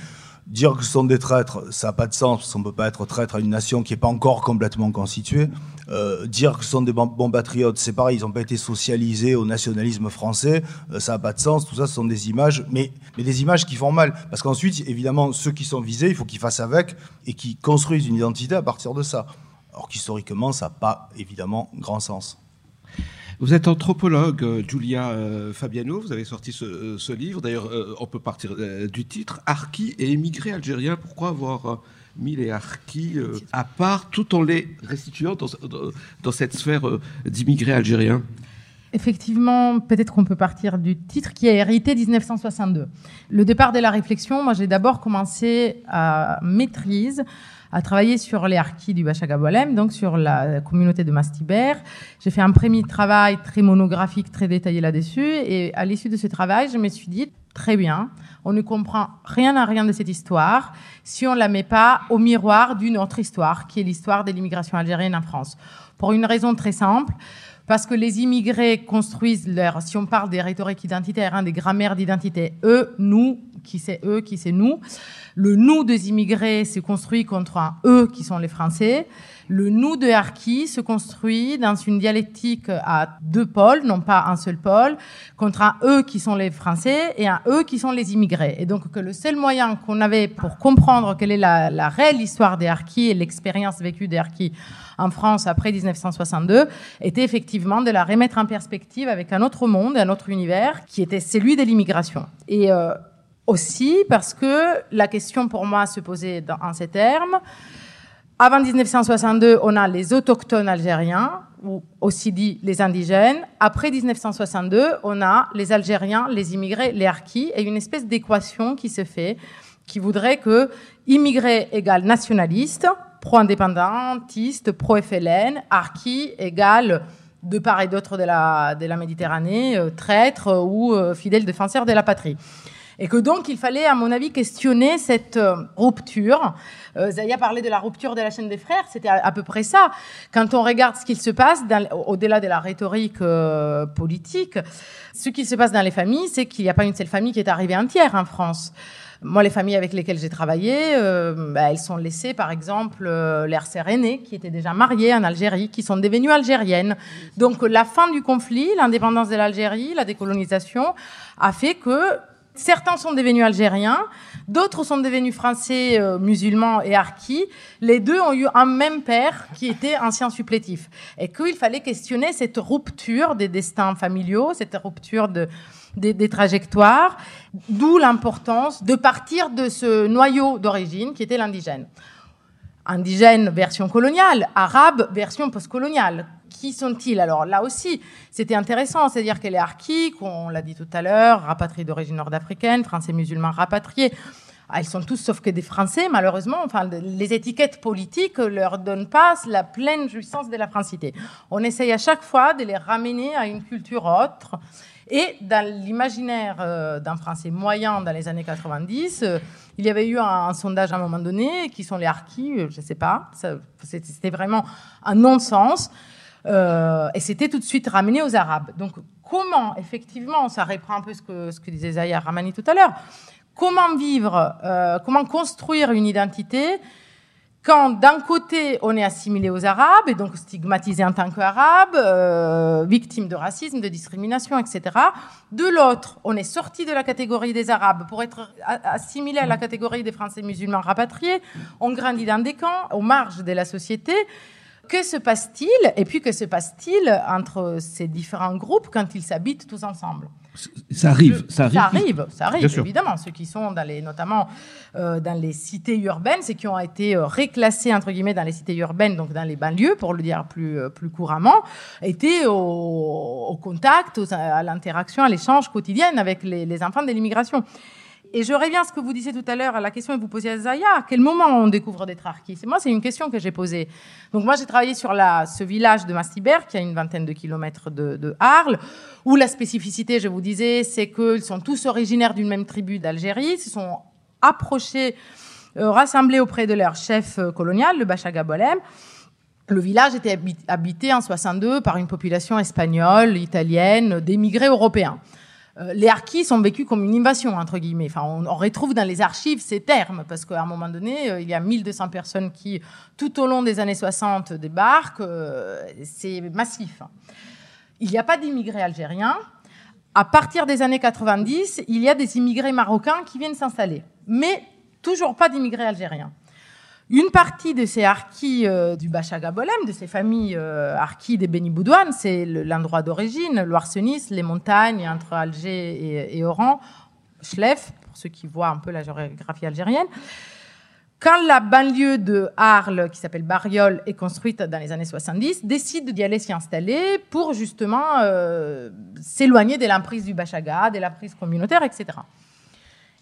dire que ce sont des traîtres, ça n'a pas de sens, parce qu'on ne peut pas être traître à une nation qui n'est pas encore complètement constituée. Euh, dire que ce sont des bons patriotes, c'est pareil, ils n'ont pas été socialisés au nationalisme français, euh, ça n'a pas de sens, tout ça, ce sont des images, mais, mais des images qui font mal. Parce qu'ensuite, évidemment, ceux qui sont visés, il faut qu'ils fassent avec et qu'ils construisent une identité à partir de ça. Alors qu'historiquement, ça n'a pas, évidemment, grand sens. Vous êtes anthropologue, euh, Julia euh, Fabiano. Vous avez sorti ce, euh, livre. D'ailleurs, on peut partir du titre Harkis et émigrés algériens. Pourquoi avoir mis les harkis à part tout en les restituant dans, cette sphère d'immigrés algériens? Effectivement, peut-être qu'on peut partir du titre qui a hérité 1962. Le départ de la réflexion, moi j'ai d'abord commencé à maîtrise à travailler sur les harkis du Bachagabolem, donc sur la communauté de Mastibert. J'ai fait un premier travail très monographique, très détaillé là-dessus. Et à l'issue de ce travail, je me suis dit, très bien, on ne comprend rien à rien de cette histoire si on la met pas au miroir d'une autre histoire, qui est l'histoire de l'immigration algérienne en France. Pour une raison très simple, parce que les immigrés construisent leur, si on parle des rhétoriques identitaires, hein, des grammaires d'identité, eux, nous, qui c'est eux, qui c'est nous. Le nous des immigrés se construit contre un eux qui sont les Français. Le nous de Harki se construit dans une dialectique à deux pôles, non pas un seul pôle, contre un eux qui sont les Français et un eux qui sont les immigrés. Et donc que le seul moyen qu'on avait pour comprendre quelle est la, la réelle histoire des Harkis et l'expérience vécue des Harkis en France après 1962 était effectivement de la remettre en perspective avec un autre monde, un autre univers, qui était celui de l'immigration. Et euh, aussi parce que la question pour moi se posait en ces termes. Avant 1962, on a les autochtones algériens, ou aussi dit les indigènes. Après 1962, on a les Algériens, les immigrés, les harkis, et une espèce d'équation qui se fait, qui voudrait que immigrés égale nationaliste, pro-indépendantiste, pro-FLN, Arki égale de part et d'autre de la, Méditerranée, euh, traître ou euh, fidèle défenseur de la patrie. Et que donc il fallait, à mon avis, questionner cette euh, rupture. Zaya parlait de la rupture de la chaîne des frères, c'était à, peu près ça. Quand on regarde ce qu'il se passe, au-delà de la rhétorique politique, ce qui se passe dans les familles, c'est qu'il n'y a pas une seule famille qui est arrivée entière en France. Moi, les familles avec lesquelles j'ai travaillé, euh, bah, elles sont laissées, par exemple, euh, leurs sœurs aînées, qui étaient déjà mariées en Algérie, qui sont devenues algériennes. Donc, la fin du conflit, l'indépendance de l'Algérie, la décolonisation, a fait que certains sont devenus algériens, d'autres sont devenus français, euh, musulmans et harkis. Les deux ont eu un même père qui était ancien supplétif. Et qu'il fallait questionner cette rupture des destins familiaux, cette rupture de des, trajectoires, d'où l'importance de partir de ce noyau d'origine qui était l'indigène. Indigènes version coloniale, arabes version postcoloniale. Qui sont-ils? Alors là aussi, c'était intéressant, c'est-à-dire que les harkis, on l'a dit tout à l'heure, rapatriés d'origine nord-africaine, français musulmans rapatriés, ils sont tous sauf que des Français, malheureusement. Enfin, les étiquettes politiques leur donnent pas la pleine jouissance de la francité. On essaye à chaque fois de les ramener à une culture autre. Et dans l'imaginaire euh, d'un Français moyen dans les années 90, euh, il y avait eu un, sondage à un moment donné, qui sont les harkis, euh, je ne sais pas, c'était vraiment un non-sens. et c'était tout de suite ramené aux Arabes. Donc, comment, effectivement, ça reprend un peu ce que, ce que disait Zaya Ramani tout à l'heure, comment vivre, comment construire une identité quand d'un côté on est assimilé aux Arabes et donc stigmatisé en tant qu'Arabe, euh, victime de racisme, de discrimination, etc. De l'autre, on est sorti de la catégorie des Arabes pour être assimilé à la catégorie des Français musulmans rapatriés. On grandit dans des camps, aux marges de la société. Que se passe-t-il? Et puis que se passe-t-il entre ces différents groupes quand ils s'habitent tous ensemble? Ça arrive, ça arrive. Ça arrive, ça arrive évidemment. Ceux qui sont dans les, notamment euh, dans les cités urbaines, ceux qui ont été euh, réclassés entre guillemets dans les cités urbaines, donc dans les banlieues, pour le dire plus euh, plus couramment, étaient au, contact, à l'interaction, à l'échange quotidien avec les, les enfants de l'immigration. Et je reviens à ce que vous disiez tout à l'heure, à la question que vous posiez à Zaya, à quel moment on découvre des C'est Moi, c'est une question que j'ai posée. Donc moi, j'ai travaillé sur ce village de Mastibert, qui a une vingtaine de kilomètres de, Arles, où la spécificité, je vous disais, c'est qu'ils sont tous originaires d'une même tribu d'Algérie, se sont approchés, euh, rassemblés auprès de leur chef euh, colonial, le Bachaga Bolem. Le village était habité en 62 par une population espagnole, italienne, d'émigrés européens. Euh, les harkis sont vécus comme une invasion, entre guillemets. Enfin, on, retrouve dans les archives ces termes, parce qu'à un moment donné, euh, il y a 1200 personnes qui, tout au long des années 60, débarquent. Euh, c'est massif. Il n'y a pas d'immigrés algériens. À partir des années 90, il y a des immigrés marocains qui viennent s'installer, mais toujours pas d'immigrés algériens. Une partie de ces harkis euh, du Bachaga Bolem, de ces familles euh, des Béni-Boudouane, c'est l'endroit d'origine, Loire-Senis, les montagnes entre Alger et, Oran, Schlef, pour ceux qui voient un peu la géographie algérienne. Quand la banlieue de Arles, qui s'appelle Bariol, est construite dans les années 70, décide d'y aller s'y installer pour justement euh, s'éloigner de l'emprise du Bachaga, de l'emprise communautaire, etc.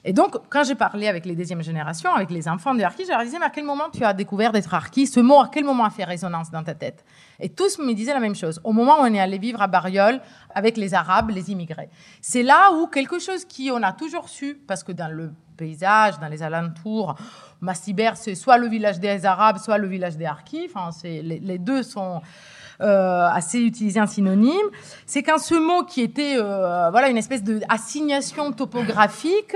Et donc, quand j'ai parlé avec les deuxièmes générations, avec les enfants de Harki, leur disais, mais à quel moment tu as découvert d'être Harki Ce mot, à quel moment a fait résonance dans ta tête? Et tous me disaient la même chose. Au moment où on est allé vivre à Bariol avec les Arabes, les immigrés. C'est là où quelque chose qui on a toujours su, parce que dans le paysage, dans les alentours, Massibert, c'est soit le village des Arabes, soit le village des Harkis. Enfin, les, deux sont assez utilisé un synonyme, c'est qu'un ce mot qui était euh, voilà une espèce d'assignation topographique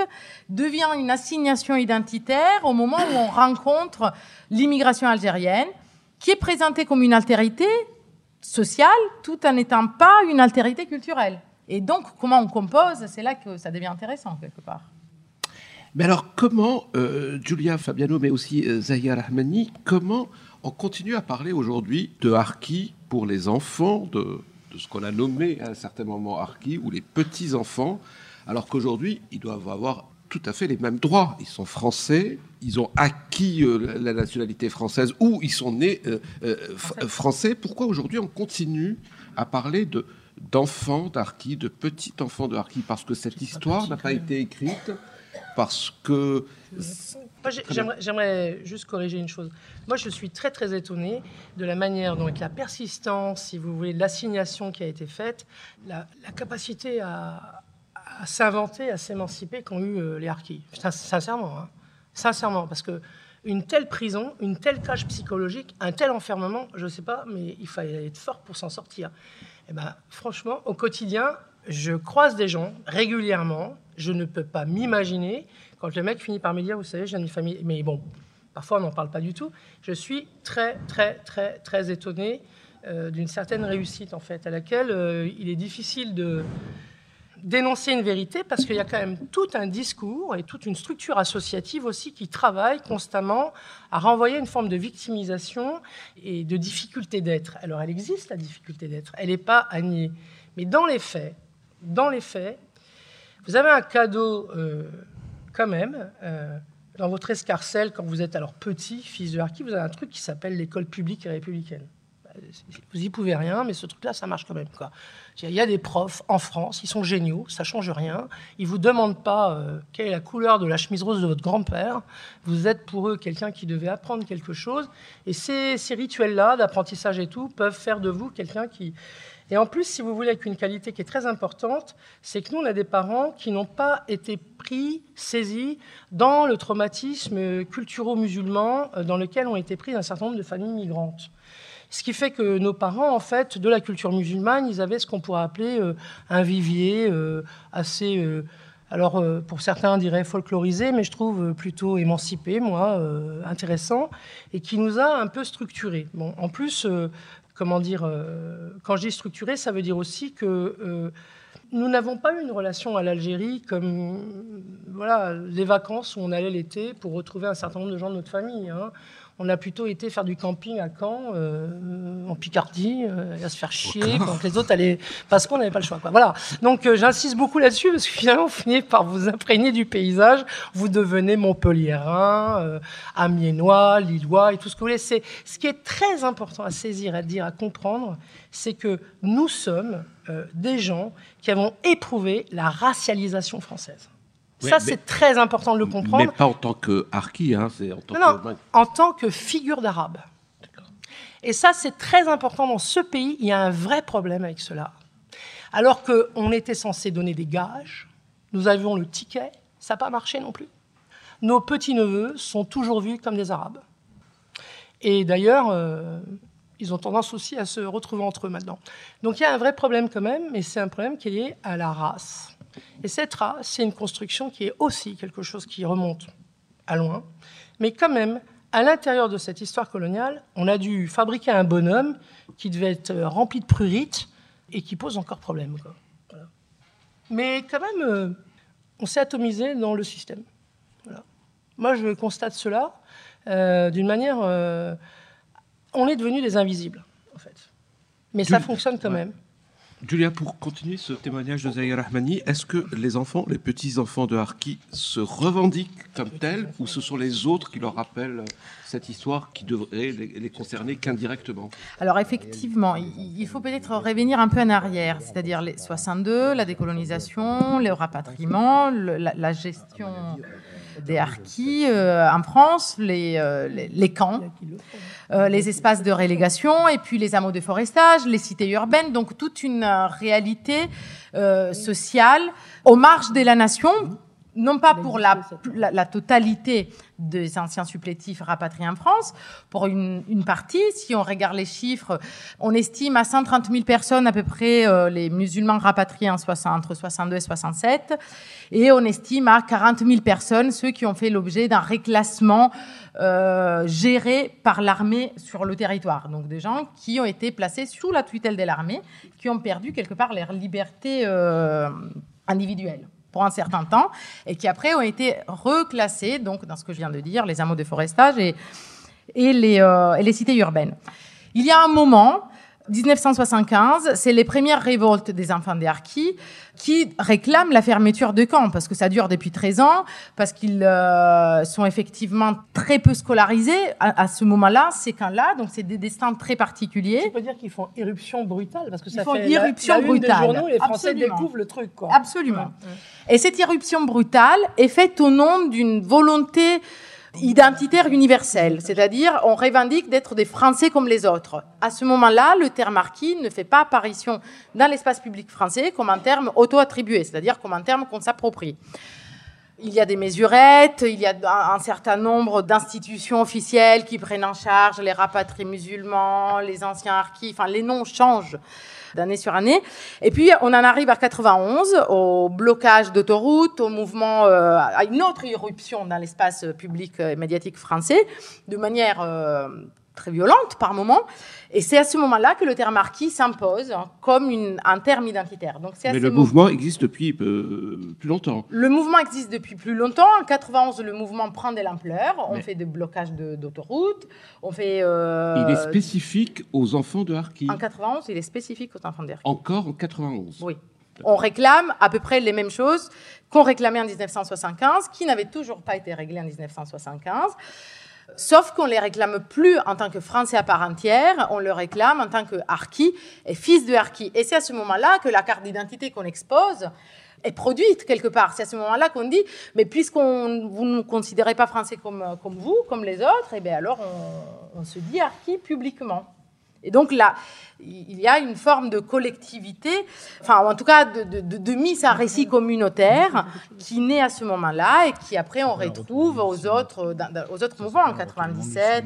devient une assignation identitaire au moment où on rencontre l'immigration algérienne, qui est présentée comme une altérité sociale tout en n'étant pas une altérité culturelle. Et donc, comment on compose, c'est là que ça devient intéressant quelque part. Mais alors, comment, euh, Julia Fabiano, mais aussi euh, Zahia Rahmani, comment on continue à parler aujourd'hui de Harki pour les enfants, de, ce qu'on a nommé à un certain moment Harki, ou les petits-enfants, alors qu'aujourd'hui, ils doivent avoir tout à fait les mêmes droits. Ils sont français, ils ont acquis euh, la nationalité française ou ils sont nés français. Pourquoi aujourd'hui on continue à parler de d'enfants d'Arki, de petits-enfants de Harki Parce que cette histoire n'a pas été écrite parce que... J'aimerais juste corriger une chose. Moi, je suis très, très étonné de la manière dont, avec la persistance, si vous voulez, l'assignation qui a été faite, la, capacité à, s'inventer, à s'émanciper qu'ont eu euh, les harkis. Sincèrement, hein. sincèrement, parce que une telle prison, une telle tâche psychologique, un tel enfermement, je ne sais pas, mais il fallait être fort pour s'en sortir. Et eh ben, franchement, au quotidien, je croise des gens régulièrement je ne peux pas m'imaginer quand le mec finit par me dire, vous savez, j'ai une famille, mais bon, parfois on n'en parle pas du tout. Je suis très, très, très, très étonné euh, d'une certaine réussite en fait, à laquelle euh, il est difficile de dénoncer une vérité parce qu'il y a quand même tout un discours et toute une structure associative aussi qui travaille constamment à renvoyer une forme de victimisation et de difficulté d'être. Alors elle existe la difficulté d'être, elle n'est pas à nier, mais dans les faits, dans les faits, vous avez un cadeau euh, quand même. Euh, dans votre escarcelle, quand vous êtes alors petit, fils de harki, vous avez un truc qui s'appelle l'école publique et républicaine. Vous y pouvez rien, mais ce truc-là, ça marche quand même. Il y a des profs en France, ils sont géniaux, ça change rien. Ils vous demandent pas euh, quelle est la couleur de la chemise rose de votre grand-père. Vous êtes pour eux quelqu'un qui devait apprendre quelque chose. Et ces rituels-là d'apprentissage et tout peuvent faire de vous quelqu'un qui... Et en plus, si vous voulez, avec une qualité qui est très importante, c'est que nous, on a des parents qui n'ont pas été pris, saisis dans le traumatisme culturo-musulman euh, dans lequel ont été pris un certain nombre de familles migrantes. Ce qui fait que nos parents, en fait, de la culture musulmane, ils avaient ce qu'on pourrait appeler euh, un vivier euh, assez, alors pour certains on dirait folklorisé, mais je trouve plutôt émancipé, moi, intéressant, et qui nous a un peu structurés. Bon, en plus, comment dire, quand je dis structuré, ça veut dire aussi que nous n'avons pas eu une relation à l'Algérie comme voilà, les vacances où on allait l'été pour retrouver un certain nombre de gens de notre famille. Hein on a plutôt été faire du camping à Caen, euh, en Picardie, euh, à se faire chier, quand les autres allaient, parce qu'on n'avait pas le choix. Quoi. Voilà. Donc euh, j'insiste beaucoup là-dessus parce que finalement, vous finissez par vous imprégner du paysage, vous devenez Montpelliérain, Amiénois, Lillois et tout ce que vous voulez. C'est ce qui est très important à saisir, à dire, à comprendre, c'est que nous sommes des gens qui avons éprouvé la racialisation française ça, c'est très important de le comprendre. Mais pas en tant que harki, hein, c'est en tant non, que... Non, en tant que figure d'arabe. Et ça, c'est très important dans ce pays. Il y a un vrai problème avec cela. Alors qu'on était censé donner des gages, nous avions le ticket, ça n'a pas marché non plus. Nos petits-neveux sont toujours vus comme des Arabes. Et d'ailleurs, euh, ils ont tendance aussi à se retrouver entre eux maintenant. Donc il y a un vrai problème quand même, mais c'est un problème qui est lié à la race. Et cette race, c'est une construction qui est aussi quelque chose qui remonte à loin. Mais quand même, à l'intérieur de cette histoire coloniale, on a dû fabriquer un bonhomme qui devait être rempli de prurites et qui pose encore problème. Mais quand même, euh, on s'est atomisé dans le système. Moi, je constate cela euh, d'une manière... Euh, on est devenu des invisibles, en fait. Mais ça fonctionne quand même. Julia, pour continuer ce témoignage de Zahir Rahmani, est-ce que les enfants, les petits-enfants de Harki, se revendiquent comme tels ou ce sont les autres qui leur rappellent cette histoire qui devrait les, concerner qu'indirectement? Alors effectivement, il faut peut-être revenir un peu en arrière, c'est-à-dire les 62, la décolonisation, le rapatriement, la, gestion des harkis euh, en France, les, euh, les camps. Euh, les espaces de relégation et puis les hameaux de forestage, les cités urbaines, donc toute une réalité euh, sociale aux marges de la nation non pas pour la, la, totalité des anciens supplétifs rapatriés en France, pour une, partie, si on regarde les chiffres, on estime à 130 000 personnes à peu près euh, les musulmans rapatriés en 60, entre 62 et 67, et on estime à 40 000 personnes ceux qui ont fait l'objet d'un réclassement euh, géré par l'armée sur le territoire. Donc des gens qui ont été placés sous la tutelle de l'armée, qui ont perdu quelque part leur liberté euh, individuelle pour un certain temps et qui après ont été reclassés, donc dans ce que je viens de dire, les hameaux de forestage et, les, euh, et les cités urbaines. Il y a un moment, 1975, c'est les premières révoltes des enfants des Harkis qui réclament la fermeture de camps parce que ça dure depuis 13 ans, parce qu'ils euh, sont effectivement très peu scolarisés à, ce moment-là, ces camps-là, donc c'est des destins très particuliers. Tu peux dire qu'ils font irruption brutale parce que ça Ils font fait irruption la, brutale. Des journaux, les Français Absolument. découvrent le truc. Quoi. Absolument. Et cette irruption brutale est faite au nom d'une volonté identitaire universel, c'est-à-dire on revendique d'être des Français comme les autres. À ce moment-là, le terme marquis ne fait pas apparition dans l'espace public français comme un terme auto-attribué, c'est-à-dire comme un terme qu'on s'approprie. Il y a des mesurettes, il y a un certain nombre d'institutions officielles qui prennent en charge les rapatriés musulmans, les anciens harkis, enfin les noms changent d'année sur année. Et puis, on en arrive à 91, au blocage d'autoroutes, au mouvement, euh, à une autre irruption dans l'espace public et médiatique français, de manière euh, très violente par moment. Et c'est à ce moment-là que le terme marquis s'impose comme une, un terme identitaire. Donc Mais le mouvement existe depuis euh, plus longtemps. Le mouvement existe depuis plus longtemps. En 91, le mouvement prend de l'ampleur. On fait des blocages d'autoroutes. On fait. Euh, il est spécifique aux enfants de Harki. En 91, il est spécifique aux enfants de Harki. Encore en 91. Oui. On réclame à peu près les mêmes choses qu'on réclamait en 1975, qui n'avaient toujours pas été réglées en 1975. Sauf qu'on ne les réclame plus en tant que Français à part entière, on le réclame en tant que harki et fils de harki. Et c'est à ce moment-là que la carte d'identité qu'on expose est produite quelque part. C'est à ce moment-là qu'on dit, mais puisqu'on vous ne considérez pas français comme, vous, comme les autres, et eh bien alors on, on se dit harki publiquement. Et donc là, il y a une forme de collectivité, enfin en tout cas de, de, de, mise à récit communautaire qui naît à ce moment-là et qui après on retrouve aux autres, aux autres mouvements en 97.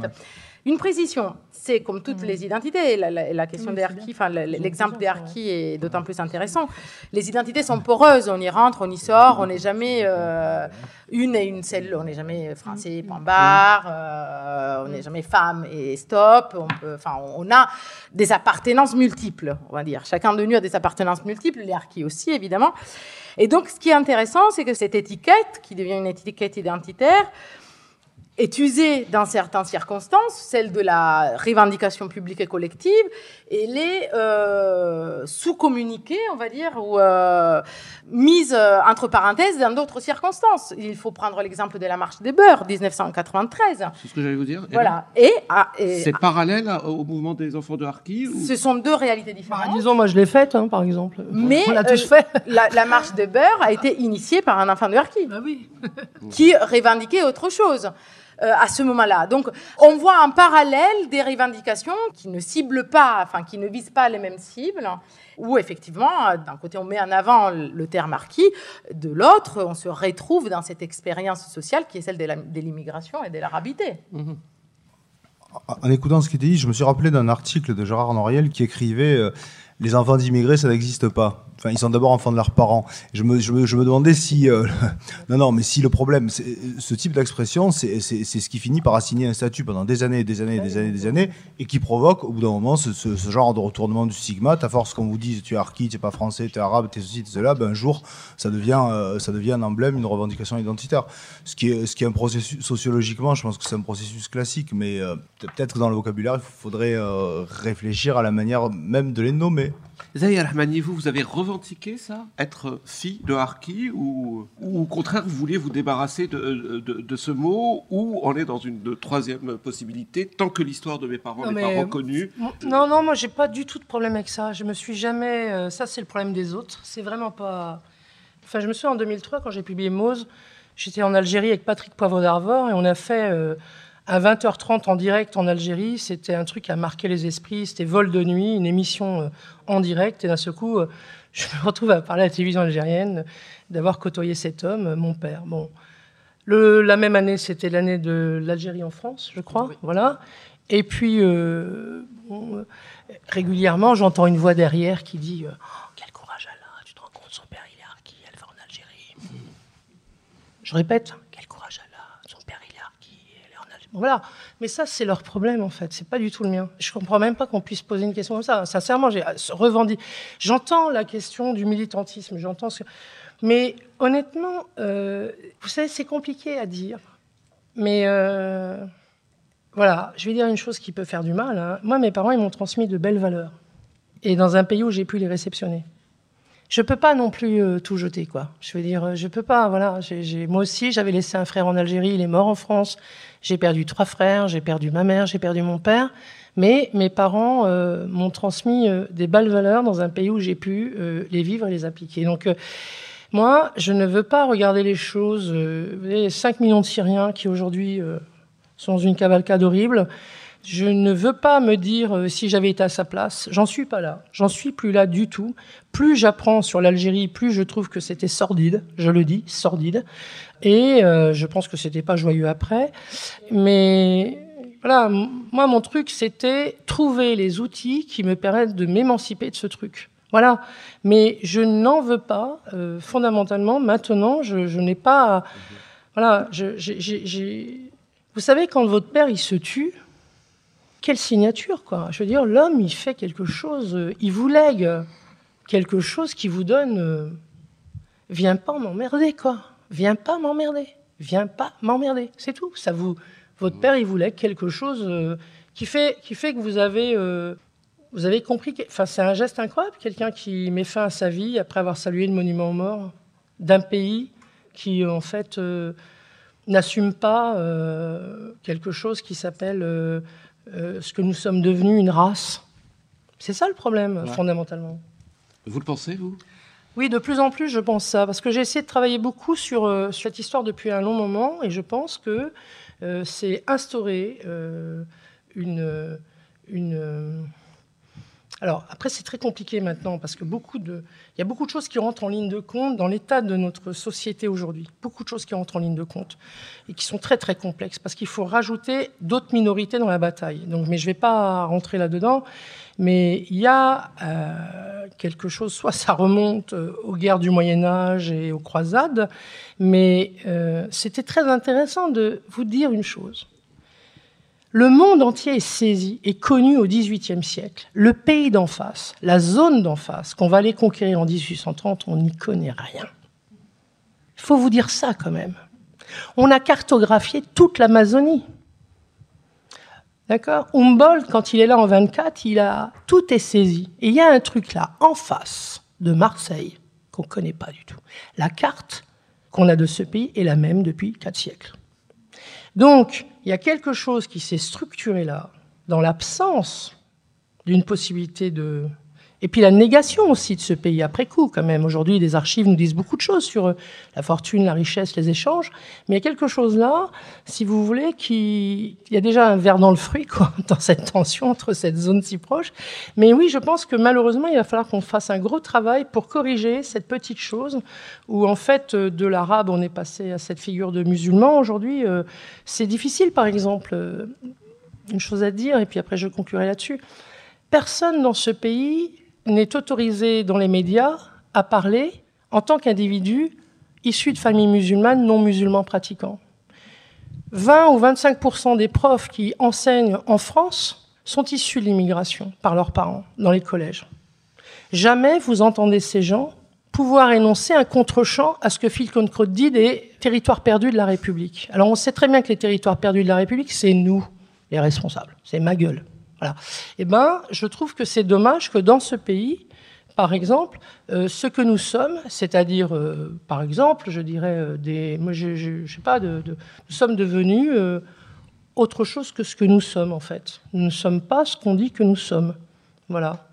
Une précision, c'est comme toutes les identités, la, la, question des harkis, enfin l'exemple des harkis est d'autant plus intéressant. Les identités sont poreuses, on y rentre, on y sort, on n'est jamais euh, une et une seule, on n'est jamais français, point barre, euh, on n'est jamais femme et stop. On peut, enfin, on a des appartenances multiples, on va dire. Chacun de nous a des appartenances multiples, les harkis aussi évidemment. Et donc, ce qui est intéressant, c'est que cette étiquette, qui devient une étiquette identitaire, est usée dans certaines circonstances, celle de la revendication publique et collective, et les euh, sous-communiquée on va dire, ou euh, mise euh, entre parenthèses dans d'autres circonstances. Il faut prendre l'exemple de la marche des beurs, 1993. C'est ce que j'allais vous dire. Voilà. Ah, et, c'est parallèle au mouvement des enfants de Harki Ce sont deux réalités différentes. Bah, disons, moi je l'ai faite, hein, par exemple. Mais On l'a tous fait. la, la, marche des beurs a été initiée par un enfant de Harki. Bah oui. qui revendiquait autre chose. Euh, à ce moment-là. Donc, on voit en parallèle des revendications qui ne ciblent pas, enfin, qui ne visent pas les mêmes cibles, où effectivement, d'un côté, on met en avant le terme marquis, de l'autre, on se retrouve dans cette expérience sociale qui est celle de l'immigration et de l'arabité. Mmh. En écoutant ce qui était dit, je me suis rappelé d'un article de Gérard Noriel qui écrivait euh, Les enfants d'immigrés, ça n'existe pas. Ils sont d'abord enfants de leurs parents. Je me, demandais si, euh, non, non, mais si le problème, ce type d'expression, c'est ce qui finit par assigner un statut pendant des années, des années, des années, des années, et qui provoque au bout d'un moment ce, genre de retournement du stigmate. À force qu'on vous dise tu es arki, tu es pas français, tu es arabe, tu es ceci, tu es cela, ben un jour, ça devient, euh, ça devient un emblème, une revendication identitaire. Ce qui est, ce qui est un processus sociologiquement, je pense que c'est un processus classique, mais euh, peut-être que dans le vocabulaire, il faudrait réfléchir à la manière même de les nommer. Zahir Rahmani, vous, vous avez revendiqué ça Être fille de Harki ou, ou, au contraire, vous vouliez vous débarrasser de, de, de, ce mot ou on est dans une troisième possibilité tant que l'histoire de mes parents n'est pas reconnue? Non, non, moi, j'ai pas du tout de problème avec ça. Je me suis jamais. Euh, ça, c'est le problème des autres. C'est vraiment pas. Enfin, je me souviens en 2003, quand j'ai publié Mose, j'étais en Algérie avec Patrick Poivre d'Arvor et on a fait. Euh, à 20h30 en direct en Algérie. C'était un truc qui a marqué les esprits. C'était Vol de nuit, une émission euh, en direct. Et d'un seul coup, euh, je me retrouve à parler à la télévision algérienne d'avoir côtoyé cet homme, mon père. Bon. Le, la même année, c'était l'année de l'Algérie en France, je crois. Voilà. Et puis, euh, bon, régulièrement, j'entends une voix derrière qui dit oh, Quel courage elle a Tu te rends compte, son père, il est harki, elle va en Algérie. Je répète voilà. Mais ça, c'est leur problème, en fait. C'est pas du tout le mien. Je comprends même pas qu'on puisse poser une question comme ça. Sincèrement, revendiqué. J'entends la question du militantisme, j'entends ce... Mais honnêtement, euh, vous savez, c'est compliqué à dire. Mais euh, voilà, je vais dire une chose qui peut faire du mal. Hein. Moi, mes parents, ils m'ont transmis de belles valeurs. Et dans un pays où j'ai pu les réceptionner je peux pas non plus euh, tout jeter, quoi. Je veux dire, euh, je peux pas. Voilà, moi aussi, j'avais laissé un frère en Algérie, il est mort en France. J'ai perdu trois frères, j'ai perdu ma mère, j'ai perdu mon père. Mais mes parents euh, m'ont transmis des belles valeurs dans un pays où j'ai pu les vivre et les appliquer. Donc, moi, je ne veux pas regarder les choses. vous voyez, 5 millions de Syriens qui aujourd'hui sont dans une cavalcade horrible. Je ne veux pas me dire euh, si j'avais été à sa place. J'en suis pas là. J'en suis plus là du tout. Plus j'apprends sur l'Algérie, plus je trouve que c'était sordide. Je le dis, sordide. Et euh, je pense que c'était pas joyeux après. Mais voilà, moi mon truc c'était trouver les outils qui me permettent de m'émanciper de ce truc. Voilà. Mais je n'en veux pas euh, fondamentalement. Maintenant, je, n'ai pas. Voilà. Vous savez quand votre père il se tue quelle signature, quoi. Je veux dire, l'homme, il fait quelque chose, euh, il vous lègue quelque chose qui vous donne. Euh, viens pas m'emmerder, quoi. Viens pas m'emmerder. Viens pas m'emmerder. C'est tout. Ça vous, votre père, il vous quelque chose euh, qui fait, que vous avez, compris que enfin, c'est un geste incroyable, quelqu'un qui met fin à sa vie après avoir salué le monument aux morts d'un pays qui, en fait, n'assume pas quelque chose qui s'appelle euh, ce que nous sommes devenus, une race. C'est ça le problème, fondamentalement. Vous le pensez, vous? Oui, de plus en plus, je pense ça, parce que j'ai essayé de travailler beaucoup sur, cette histoire depuis un long moment, et je pense que c'est instaurer une... une alors après, c'est très compliqué maintenant parce que beaucoup de, il y a beaucoup de choses qui rentrent en ligne de compte dans l'état de notre société aujourd'hui. Beaucoup de choses qui rentrent en ligne de compte et qui sont très très complexes parce qu'il faut rajouter d'autres minorités dans la bataille. Donc, mais je ne vais pas rentrer là-dedans. Mais il y a euh, quelque chose, soit ça remonte euh, aux guerres du Moyen Âge et aux croisades, mais euh, c'était très intéressant de vous dire une chose le monde entier est saisi et connu au XVIIIe siècle. Le pays d'en face, la zone d'en face, qu'on va aller conquérir en 1830, on n'y connaît rien. Il faut vous dire ça quand même. On a cartographié toute l'Amazonie. D'accord? Humboldt, quand il est là en 24, il a tout est saisi. Et il y a un truc là, en face de Marseille, qu'on ne connaît pas du tout. La carte qu'on a de ce pays est la même depuis quatre siècles. Donc, il y a quelque chose qui s'est structuré là, dans l'absence d'une possibilité de... Et puis la négation aussi de ce pays après coup, quand même. Aujourd'hui, les archives nous disent beaucoup de choses sur euh, la fortune, la richesse, les échanges. Mais il y a quelque chose là, si vous voulez, qui... Il y a déjà un verre dans le fruit, quoi, dans cette tension entre cette zone si proche. Mais oui, je pense que malheureusement, il va falloir qu'on fasse un gros travail pour corriger cette petite chose où, en fait, euh, de l'arabe, on est passé à cette figure de musulman. Aujourd'hui, euh, c'est difficile, par exemple, une chose à dire, et puis après, je conclurai là-dessus. Personne dans ce pays n'est autorisé dans les médias à parler en tant qu'individu issu de familles musulmanes non musulmans pratiquants. 20 ou 25% des profs qui enseignent en France sont issus de l'immigration par leurs parents dans les collèges. Jamais vous entendez ces gens pouvoir énoncer un contre-champ à ce que Phil Concrot dit des territoires perdus de la République. Alors on sait très bien que les territoires perdus de la République, c'est nous, les responsables. C'est ma gueule. Voilà. Eh ben, je trouve que c'est dommage que dans ce pays, par exemple, euh, ce que nous sommes, c'est-à-dire, euh, par exemple, je dirais, euh, des, je, pas, nous sommes devenus autre chose que ce que nous sommes en fait. Nous ne sommes pas ce qu'on dit que nous sommes. Voilà.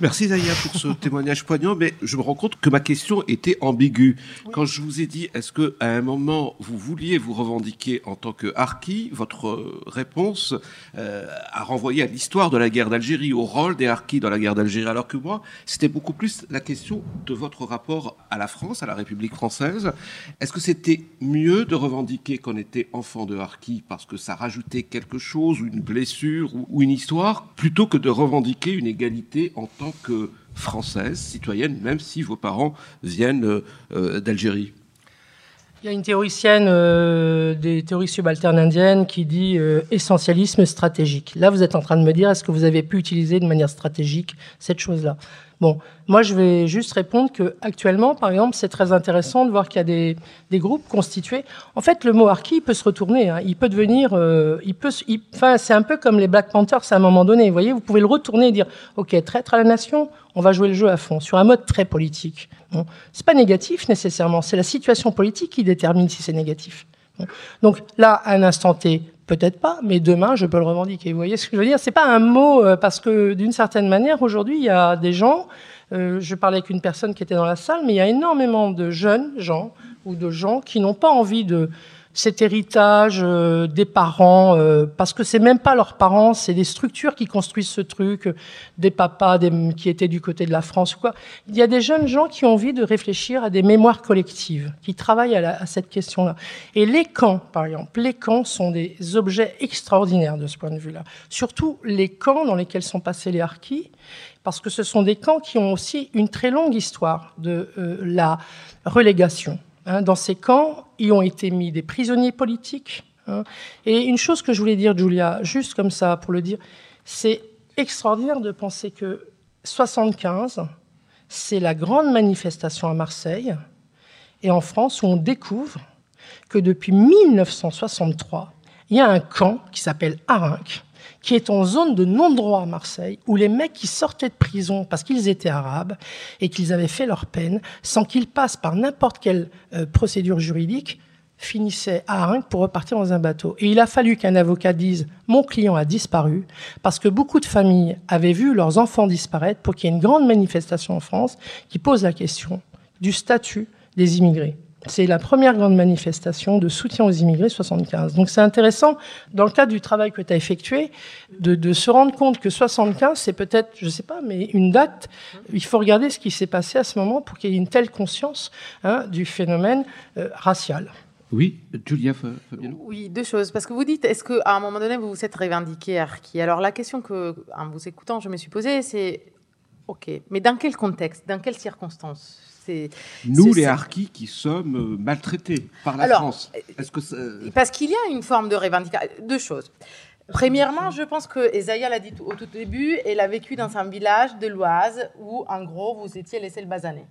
Merci Zaya pour ce témoignage poignant, mais je me rends compte que ma question était ambiguë. Quand je vous ai dit, est-ce que à un moment vous vouliez vous revendiquer en tant que harki, votre réponse euh, a renvoyé à l'histoire de la guerre d'Algérie, au rôle des harkis dans la guerre d'Algérie, alors que moi, c'était beaucoup plus la question de votre rapport à la France, à la République française. Est-ce que c'était mieux de revendiquer qu'on était enfant de harki parce que ça rajoutait quelque chose, ou une blessure, ou une histoire, plutôt que de revendiquer une égalité en tant que française, citoyenne, même si vos parents viennent euh, euh, d'Algérie il y a une théoricienne euh, des théories subalternes indiennes qui dit essentialisme stratégique. Là, vous êtes en train de me dire, est-ce que vous avez pu utiliser de manière stratégique cette chose-là? Bon, moi, je vais juste répondre que actuellement, par exemple, c'est très intéressant de voir qu'il y a des, des, groupes constitués. En fait, le mot harki peut se retourner. Hein. Il peut devenir, euh, il peut, enfin, c'est un peu comme les Black Panthers à un moment donné. Vous voyez, vous pouvez le retourner et dire, ok, traître à la nation, on va jouer le jeu à fond sur un mode très politique. Bon. C'est pas négatif nécessairement. C'est la situation politique qui détermine si c'est négatif. Donc là, un instant T, Peut-être pas, mais demain, je peux le revendiquer. Vous voyez ce que je veux dire? C'est pas un mot euh, parce que d'une certaine manière, aujourd'hui, il y a des gens. Euh, je parlais avec une personne qui était dans la salle, mais il y a énormément de jeunes gens ou de gens qui n'ont pas envie de cet héritage euh, des parents, euh, parce que c'est même pas leurs parents, c'est des structures qui construisent ce truc, des papas qui étaient du côté de la France quoi. Il y a des jeunes gens qui ont envie de réfléchir à des mémoires collectives, qui travaillent à, à cette question-là. Et les camps, par exemple, les camps sont des objets extraordinaires de ce point de vue-là. Surtout les camps dans lesquels sont passés les harkis, parce que ce sont des camps qui ont aussi une très longue histoire de euh, la relégation. Hein, dans ces camps, y ont été mis des prisonniers politiques. Hein. Et une chose que je voulais dire, Julia, juste comme ça pour le dire, c'est extraordinaire de penser que 75, c'est la grande manifestation à Marseille et en France où on découvre que depuis 1963, il y a un camp qui s'appelle Arinque, qui est en zone de non-droit à Marseille, où les mecs qui sortaient de prison parce qu'ils étaient arabes et qu'ils avaient fait leur peine, sans qu'ils passent par n'importe quelle euh, procédure juridique, finissaient à Haringue pour repartir dans un bateau. Et il a fallu qu'un avocat dise mon client a disparu parce que beaucoup de familles avaient vu leurs enfants disparaître pour qu'il y ait une grande manifestation en France qui pose la question du statut des immigrés. C'est la première grande manifestation de soutien aux immigrés 75. Donc c'est intéressant, dans le cadre du travail que tu as effectué, de, de, se rendre compte que 75, c'est peut-être, je sais pas, mais une date. Il faut regarder ce qui s'est passé à ce moment pour qu'il y ait une telle conscience hein, du phénomène euh, racial. Oui, Julia Fabiano. Oui, deux choses. Parce que vous dites, est-ce qu'à un moment donné, vous vous êtes revendiqué Arki Alors la question que, en vous écoutant, je me suis posée, c'est, ok, mais dans quel contexte, dans quelles circonstances nous, les harkis, qui sommes euh, maltraités par la France. Est-ce que Parce qu'il y a une forme de revendication. Deux choses. Premièrement, je pense que Esaïa l'a dit au tout début, elle a vécu dans un village de l'Oise où, en gros, vous étiez laissé le basané.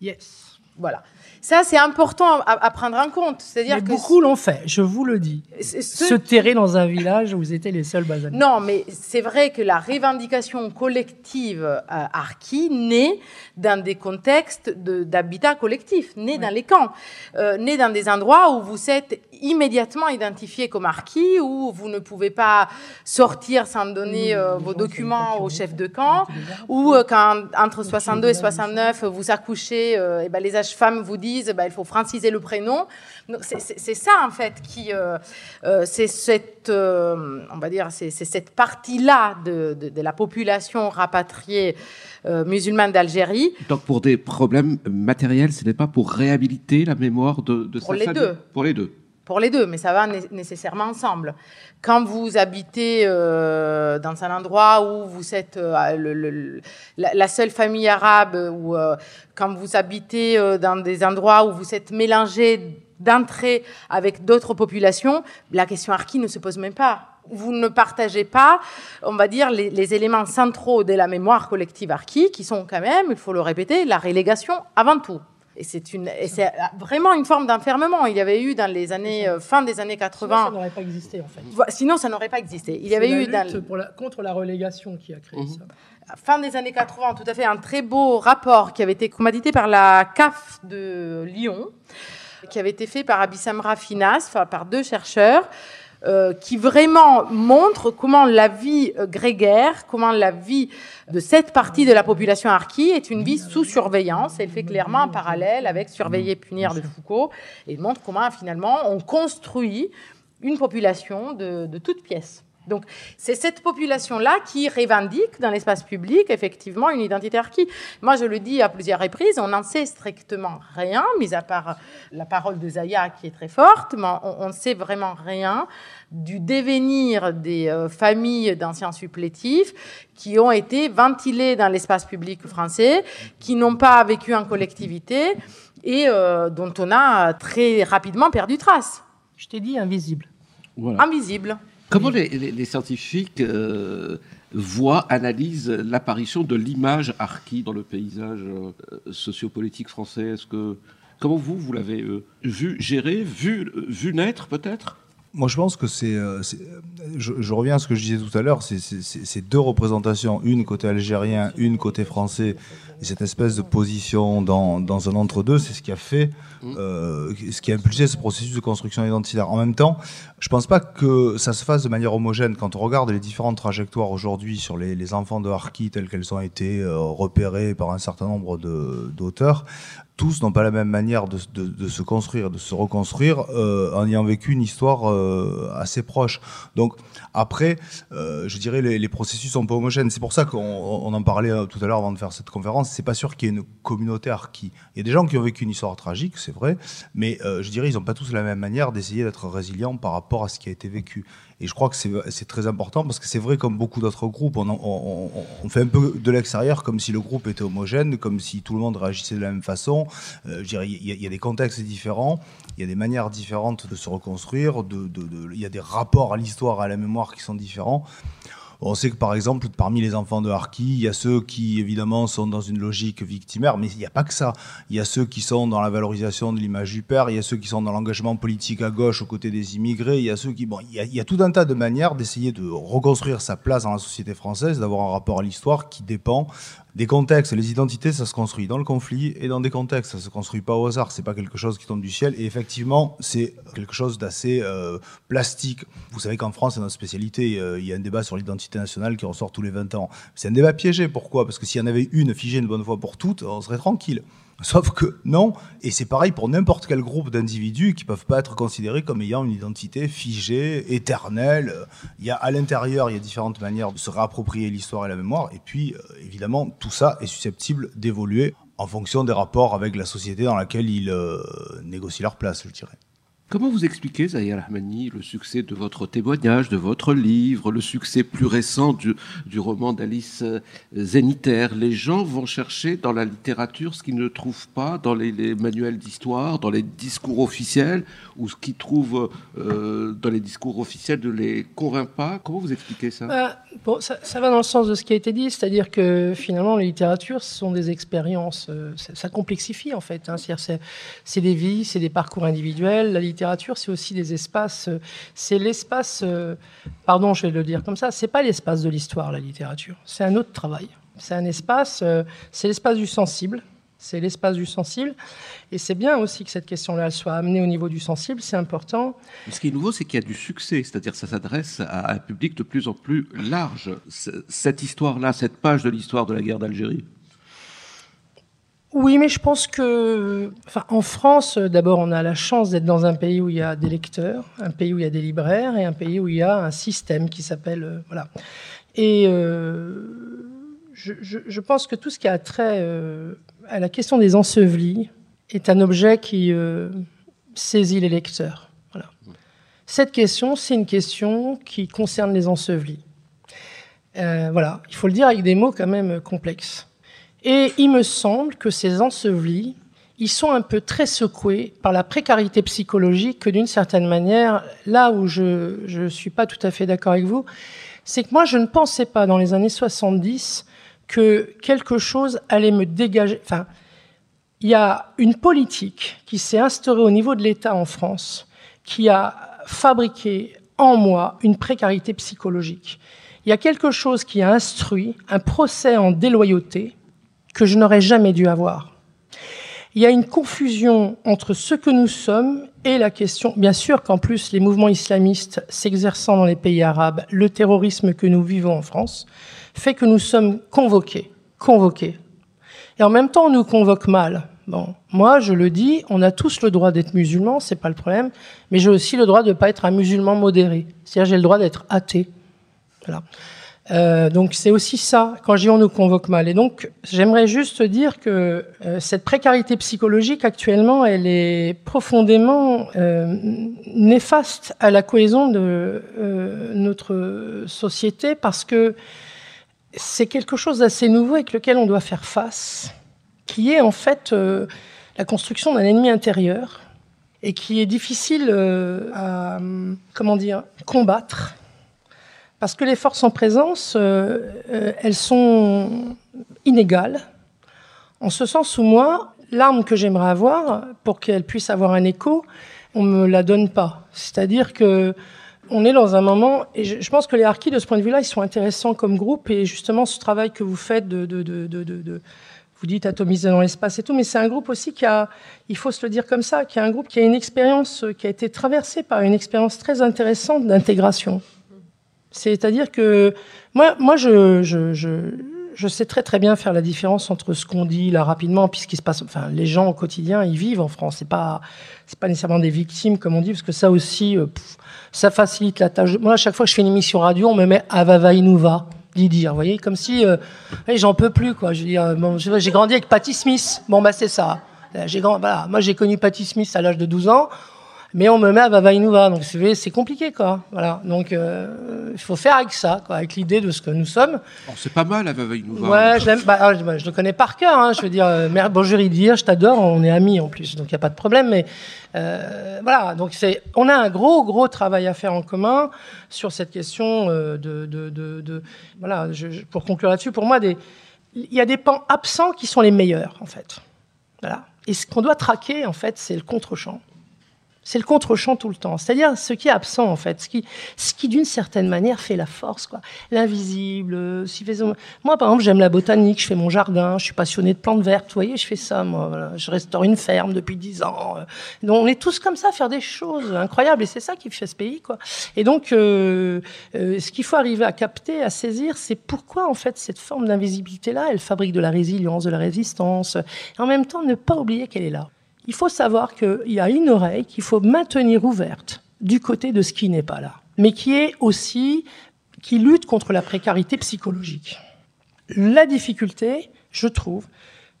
Yes. Voilà. Ça, c'est important à, prendre en compte. C'est-à-dire que beaucoup l'ont fait, je vous le dis. Se terrer dans un village où vous étiez les seuls basanés. Non, mais c'est vrai que la revendication collective euh, arki naît dans des contextes d'habitat collectif, naît dans les camps, euh, naît dans des endroits où vous êtes immédiatement identifié comme arki, où vous ne pouvez pas sortir sans donner euh, vos documents au chef de camp, ou euh, quand entre 62 et 69 vous accouchez, et ben les âges-femmes vous disent bah, il faut franciser le prénom. C'est ça en fait qui, euh, euh, c'est cette, euh, on va dire, c'est cette partie-là de, la population rapatriée musulmane d'Algérie. Donc pour des problèmes matériels, ce n'est pas pour réhabiliter la mémoire de, de pour les deux. Pour les deux pour les deux, mais ça va nécessairement ensemble. Quand vous habitez euh, dans un endroit où vous êtes euh, la, seule famille arabe, ou euh, quand vous habitez dans des endroits où vous êtes mélangé d'entrée avec d'autres populations, la question archi ne se pose même pas. Vous ne partagez pas, on va dire, les, éléments centraux de la mémoire collective archi, qui sont quand même, il faut le répéter, la relégation avant tout. Et c'est une, c'est vraiment une forme d'enfermement. Il y avait eu dans les années, euh, fin des années 80. Sinon, ça n'aurait pas existé, en fait. Sinon, ça n'aurait pas existé. Il y avait la eu lutte dans... pour la, contre la relégation qui a créé mhm. ça. Fin des années 80, tout à fait, un très beau rapport qui avait été commandité par la CAF de Lyon, qui avait été fait par Abissamra Finas, enfin, par deux chercheurs, euh, qui vraiment montre comment la vie euh, grégaire, comment la vie de cette partie de la population harki est une vie sous surveillance. Elle fait clairement un parallèle avec Surveiller, punir de Foucault et montre comment finalement on construit une population de toutes pièces. Donc, c'est cette population-là qui revendique dans l'espace public, effectivement, une identité archi. Moi, je le dis à plusieurs reprises, on n'en sait strictement rien, mis à part la parole de Zaya qui est très forte, mais on ne sait vraiment rien du devenir des euh, familles d'anciens supplétifs qui ont été ventilées dans l'espace public français, qui n'ont pas vécu en collectivité et euh, dont on a très rapidement perdu trace. Je t'ai dit invisible. Invisible. Comment les, scientifiques euh, voient, analysent l'apparition de l'image archi dans le paysage euh, sociopolitique français? Est-ce que comment vous vous l'avez euh, vu gérer, vu vu naître peut-être? Moi, je pense que c'est. Je, reviens à ce que je disais tout à l'heure. C'est deux représentations, une côté algérien, une côté français, et cette espèce de position dans, dans un entre-deux, c'est ce qui a fait, mmh. euh, ce qui a impulsé ce processus de construction identitaire. En même temps, je pense pas que ça se fasse de manière homogène. Quand on regarde les différentes trajectoires aujourd'hui sur les, enfants de Harki telles qu'elles ont été euh, repérées par un certain nombre d'auteurs, tous n'ont pas la même manière de, se construire, de se reconstruire, euh, en ayant vécu une histoire euh, assez proche. Donc après, je dirais les, processus sont pas homogènes. C'est pour ça qu'on on en parlait tout à l'heure avant de faire cette conférence. C'est pas sûr qu'il y ait une communauté qui. Il y a des gens qui ont vécu une histoire tragique, c'est vrai, mais je dirais ils n'ont pas tous la même manière d'essayer d'être résilients par rapport à ce qui a été vécu. Et je crois que c'est très important parce que c'est vrai, comme beaucoup d'autres groupes, on, fait un peu de l'extérieur comme si le groupe était homogène, comme si tout le monde réagissait de la même façon. Euh, il y, a des contextes différents, il y a des manières différentes de se reconstruire, il y a des rapports à l'histoire, à la mémoire qui sont différents. On sait que par exemple, parmi les enfants de Harki, il y a ceux qui évidemment sont dans une logique victimaire, mais il n'y a pas que ça. Il y a ceux qui sont dans la valorisation de l'image du père, il y a ceux qui sont dans l'engagement politique à gauche aux côtés des immigrés, il y a ceux qui... Bon, il y a, il y a tout un tas de manières d'essayer de reconstruire sa place dans la société française, d'avoir un rapport à l'histoire qui dépend des contextes. Les identités, ça se construit dans le conflit et dans des contextes. Ça se construit pas au hasard. C'est pas quelque chose qui tombe du ciel. Et effectivement, c'est quelque chose d'assez euh, plastique. Vous savez qu'en France, c'est notre spécialité. Euh, il y a un débat sur l'identité nationale qui ressort tous les 20 ans. C'est un débat piégé. Pourquoi? Parce que s'il y en avait une figée une bonne fois pour toutes, on serait tranquille. Sauf que non, et c'est pareil pour n'importe quel groupe d'individus qui peuvent pas être considérés comme ayant une identité figée, éternelle. Il y a à l'intérieur, il y a différentes manières de se réapproprier l'histoire et la mémoire, et puis euh, évidemment tout ça est susceptible d'évoluer en fonction des rapports avec la société dans laquelle ils euh, négocient leur place, je dirais. Comment vous expliquez, Zahir Rahmani, le succès de votre témoignage, de votre livre, le succès plus récent du, roman d'Alice euh, Zénitaire Les gens vont chercher dans la littérature ce qu'ils ne trouvent pas dans les, les manuels d'histoire, dans les discours officiels, ou ce qu'ils trouvent euh, dans les discours officiels ne les convainc pas? Comment vous expliquez ça? Bah, bon, ça, va dans le sens de ce qui a été dit, c'est-à-dire que finalement, la littérature, ce sont des expériences, euh, ça, complexifie en fait. Hein, c'est des vies, c'est des parcours individuels. La c'est aussi des espaces. euh, c'est l'espace, euh, pardon, je vais le dire comme ça, c'est pas l'espace de l'histoire, la littérature. C'est un autre travail. C'est un espace, euh, c'est l'espace du sensible. C'est l'espace du sensible. Et c'est bien aussi que cette question-là soit amenée au niveau du sensible, c'est important. Ce qui est nouveau, c'est qu'il y a du succès, c'est-à-dire que ça s'adresse à un public de plus en plus large. Cette histoire-là, cette page de l'histoire de la guerre d'Algérie. Oui, mais je pense que, en France, d'abord, on a la chance d'être dans un pays où il y a des lecteurs, un pays où il y a des libraires et un pays où il y a un système qui s'appelle, euh, voilà. Et euh, je, pense que tout ce qui a trait euh, à la question des ensevelis est un objet qui saisit les lecteurs. Cette question, c'est une question qui concerne les ensevelis. Voilà, il faut le dire avec des mots quand même complexes. Et il me semble que ces ensevelis, ils sont un peu très secoués par la précarité psychologique que d'une certaine manière, là où je ne suis pas tout à fait d'accord avec vous, c'est que moi je ne pensais pas dans les années 70 que quelque chose allait me dégager. Enfin, il y a une politique qui s'est instaurée au niveau de l'État en France qui a fabriqué en moi une précarité psychologique. Il y a quelque chose qui a instruit un procès en déloyauté que je n'aurais jamais dû avoir. Il y a une confusion entre ce que nous sommes et la question, bien sûr qu'en plus les mouvements islamistes s'exerçant dans les pays arabes, le terrorisme que nous vivons en France, fait que nous sommes convoqués, convoqués. Et en même temps, on nous convoque mal. Bon, moi, je le dis, on a tous le droit d'être musulman, c'est pas le problème, mais j'ai aussi le droit de ne pas être un musulman modéré. C'est-à-dire, j'ai le droit d'être athée. Voilà. Euh, donc c'est aussi ça, quand je on nous convoque mal. Et donc j'aimerais juste dire que euh, cette précarité psychologique actuellement, elle est profondément euh, néfaste à la cohésion de notre société parce que c'est quelque chose d'assez nouveau avec lequel on doit faire face, qui est en fait la construction d'un ennemi intérieur et qui est difficile à, hum, comment dire, combattre parce que les forces en présence, euh, euh, elles sont inégales, en ce sens où moi, l'arme que j'aimerais avoir, pour qu'elle puisse avoir un écho, on me la donne pas. C'est-à-dire que on est dans un moment, et je, pense que les harkis, de ce point de vue-là, ils sont intéressants comme groupe, et justement, ce travail que vous faites de, de, de, de, vous dites atomiser dans l'espace et tout, mais c'est un groupe aussi qui a, il faut se le dire comme ça, qui a un groupe qui a une expérience, euh, qui a été traversée par une expérience très intéressante d'intégration. C'est-à-dire que moi, moi je, sais très très bien faire la différence entre ce qu'on dit là rapidement, puis ce qui se passe. Enfin, les gens au quotidien, ils vivent en France. C'est pas, c'est pas nécessairement des victimes comme on dit, parce que ça aussi, euh, ça facilite la tâche. Moi, à chaque fois que je fais une émission radio, on me met à Vavaïnouva d'y dire. Vous voyez, comme si, euh, j'en peux plus quoi. Je je- j'ai grandi avec Patti Smith. Bon bah c'est ça. Euh, J'ai moi j'ai connu Patti Smith à l'âge de 12 ans. Mais on me met à Vavainouva. Donc c'est compliqué, quoi. Voilà. Donc euh, il faut faire avec ça, quoi, avec l'idée de ce que nous sommes. c'est pas mal à Vavainouva. Ouais, je, bah, ah, je, le connais par cœur. Hein, je veux dire, euh, bonjour dire, je t'adore, on est amis en plus, donc il n'y a pas de problème. Mais euh, voilà, donc c'est, on a un gros, gros travail à faire en commun sur cette question de, de, de, de, voilà. Je, pour conclure là-dessus, pour moi, des, il y a des pans absents qui sont les meilleurs, en fait. Voilà. Et ce qu'on doit traquer, en fait, c'est le contre-champ. C'est le contre-champ tout le temps. C'est-à-dire ce qui est absent, en fait. Ce qui, ce qui d'une certaine manière, fait la force, quoi. L'invisible. Si moi, par exemple, j'aime la botanique, je fais mon jardin, je suis passionné de plantes vertes. Vous voyez, je fais ça, moi. Je restaure une ferme depuis dix ans. Donc, on est tous comme ça, à faire des choses incroyables. Et c'est ça qui fait ce pays, quoi. Et donc, euh, euh, ce qu'il faut arriver à capter, à saisir, c'est pourquoi, en fait, cette forme d'invisibilité-là, elle fabrique de la résilience, de la résistance. Et en même temps, ne pas oublier qu'elle est là il faut savoir qu'il y a une oreille qu'il faut maintenir ouverte du côté de ce qui n'est pas là, mais qui est aussi, qui lutte contre la précarité psychologique. La difficulté, je trouve,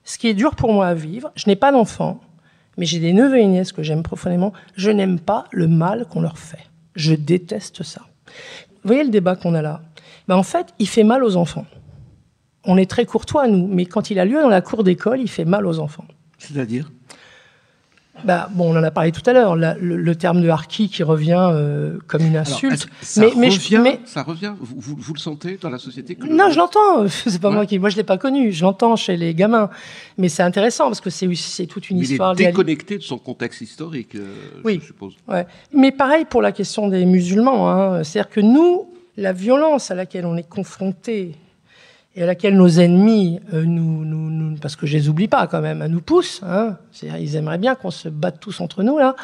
ce qui est dur pour moi à vivre, je n'ai pas d'enfants, mais j'ai des neveux et nièces que j'aime profondément, je n'aime pas le mal qu'on leur fait. Je déteste ça. Vous voyez le débat qu'on a là? Ben En fait, il fait mal aux enfants. On est très courtois, nous, mais quand il a lieu dans la cour d'école, il fait mal aux enfants. C'est-à-dire? Bah, bon, on en a parlé tout à l'heure, le, terme de harki qui revient euh, comme une insulte. ça, mais, revient, mais, ça revient? Vous, vous, le sentez dans la société Non, je l'entends. C'est pas moi qui. Moi, je l'ai pas connu. Je l'entends chez les gamins. Mais c'est intéressant parce que c'est toute une histoire. Il est déconnecté de son contexte historique, euh, oui. je suppose. Ouais. Mais pareil pour la question des musulmans. Hein. C'est-à-dire que nous, la violence à laquelle on est confronté et à laquelle nos ennemis, euh, parce que je les oublie pas quand même, nous poussent. Hein, ils aimeraient bien qu'on se batte tous entre nous là.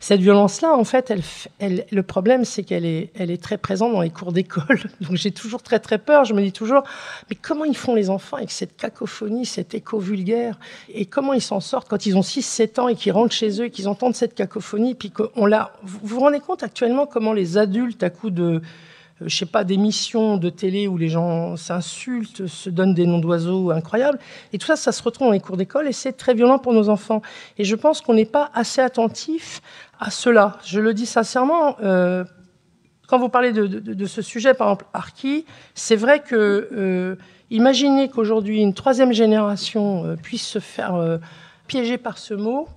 Cette violence-là, en fait, le problème, c'est qu'elle est, très présente dans les cours d'école. Donc j'ai toujours très très peur. Je me dis toujours, mais comment ils font les enfants avec cette cacophonie, cet écho vulgaire, et comment ils s'en sortent quand ils ont 6-7 ans et qu'ils rentrent chez eux et qu'ils entendent cette cacophonie, puis qu'on l'a. Vous vous rendez compte actuellement comment les adultes, à coup de je sais pas, d'émissions de télé où les gens s'insultent, se donnent des noms d'oiseaux incroyables. Et tout ça, ça se retrouve dans les cours d'école et c'est très violent pour nos enfants. Et je pense qu'on n'est pas assez attentif à cela. Je le dis sincèrement. Euh, quand vous parlez de, ce sujet, par exemple, Arki, c'est vrai que euh, imaginez qu'aujourd'hui une troisième génération euh, puisse se faire euh, piéger par ce mot,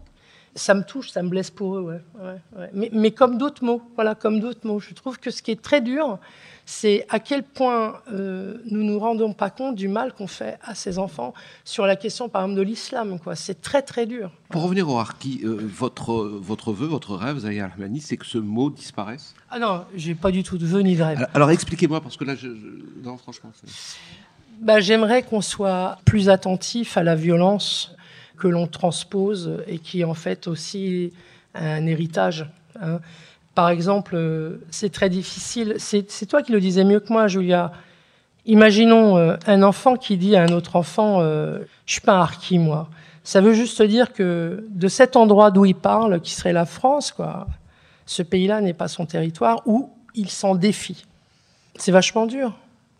ça me touche, ça me blesse pour eux, ouais. ouais, ouais. Mais, mais, comme d'autres mots, voilà, comme d'autres mots. Je trouve que ce qui est très dur, c'est à quel point euh, nous nous rendons pas compte du mal qu'on fait à ces enfants sur la question, par exemple, de l'islam. Quoi, c'est très très dur. Pour revenir au harki, euh, votre votre vœu, votre rêve, Zahir Rahmani, c'est que ce mot disparaisse? Ah non, j'ai pas du tout de vœu ni de rêve. Alors, expliquez-moi, parce que là, je, non, franchement. Bah, j'aimerais qu'on soit plus attentif à la violence que l'on transpose et qui est en fait aussi un héritage. Hein. Par exemple, euh, c'est très difficile. C'est toi qui le disais mieux que moi, Julia. Imaginons euh, un enfant qui dit à un autre enfant euh, Je suis pas un harki, moi. Ça veut juste dire que de cet endroit d'où il parle, qui serait la France, quoi, ce pays-là n'est pas son territoire, où il s'en défie. C'est vachement dur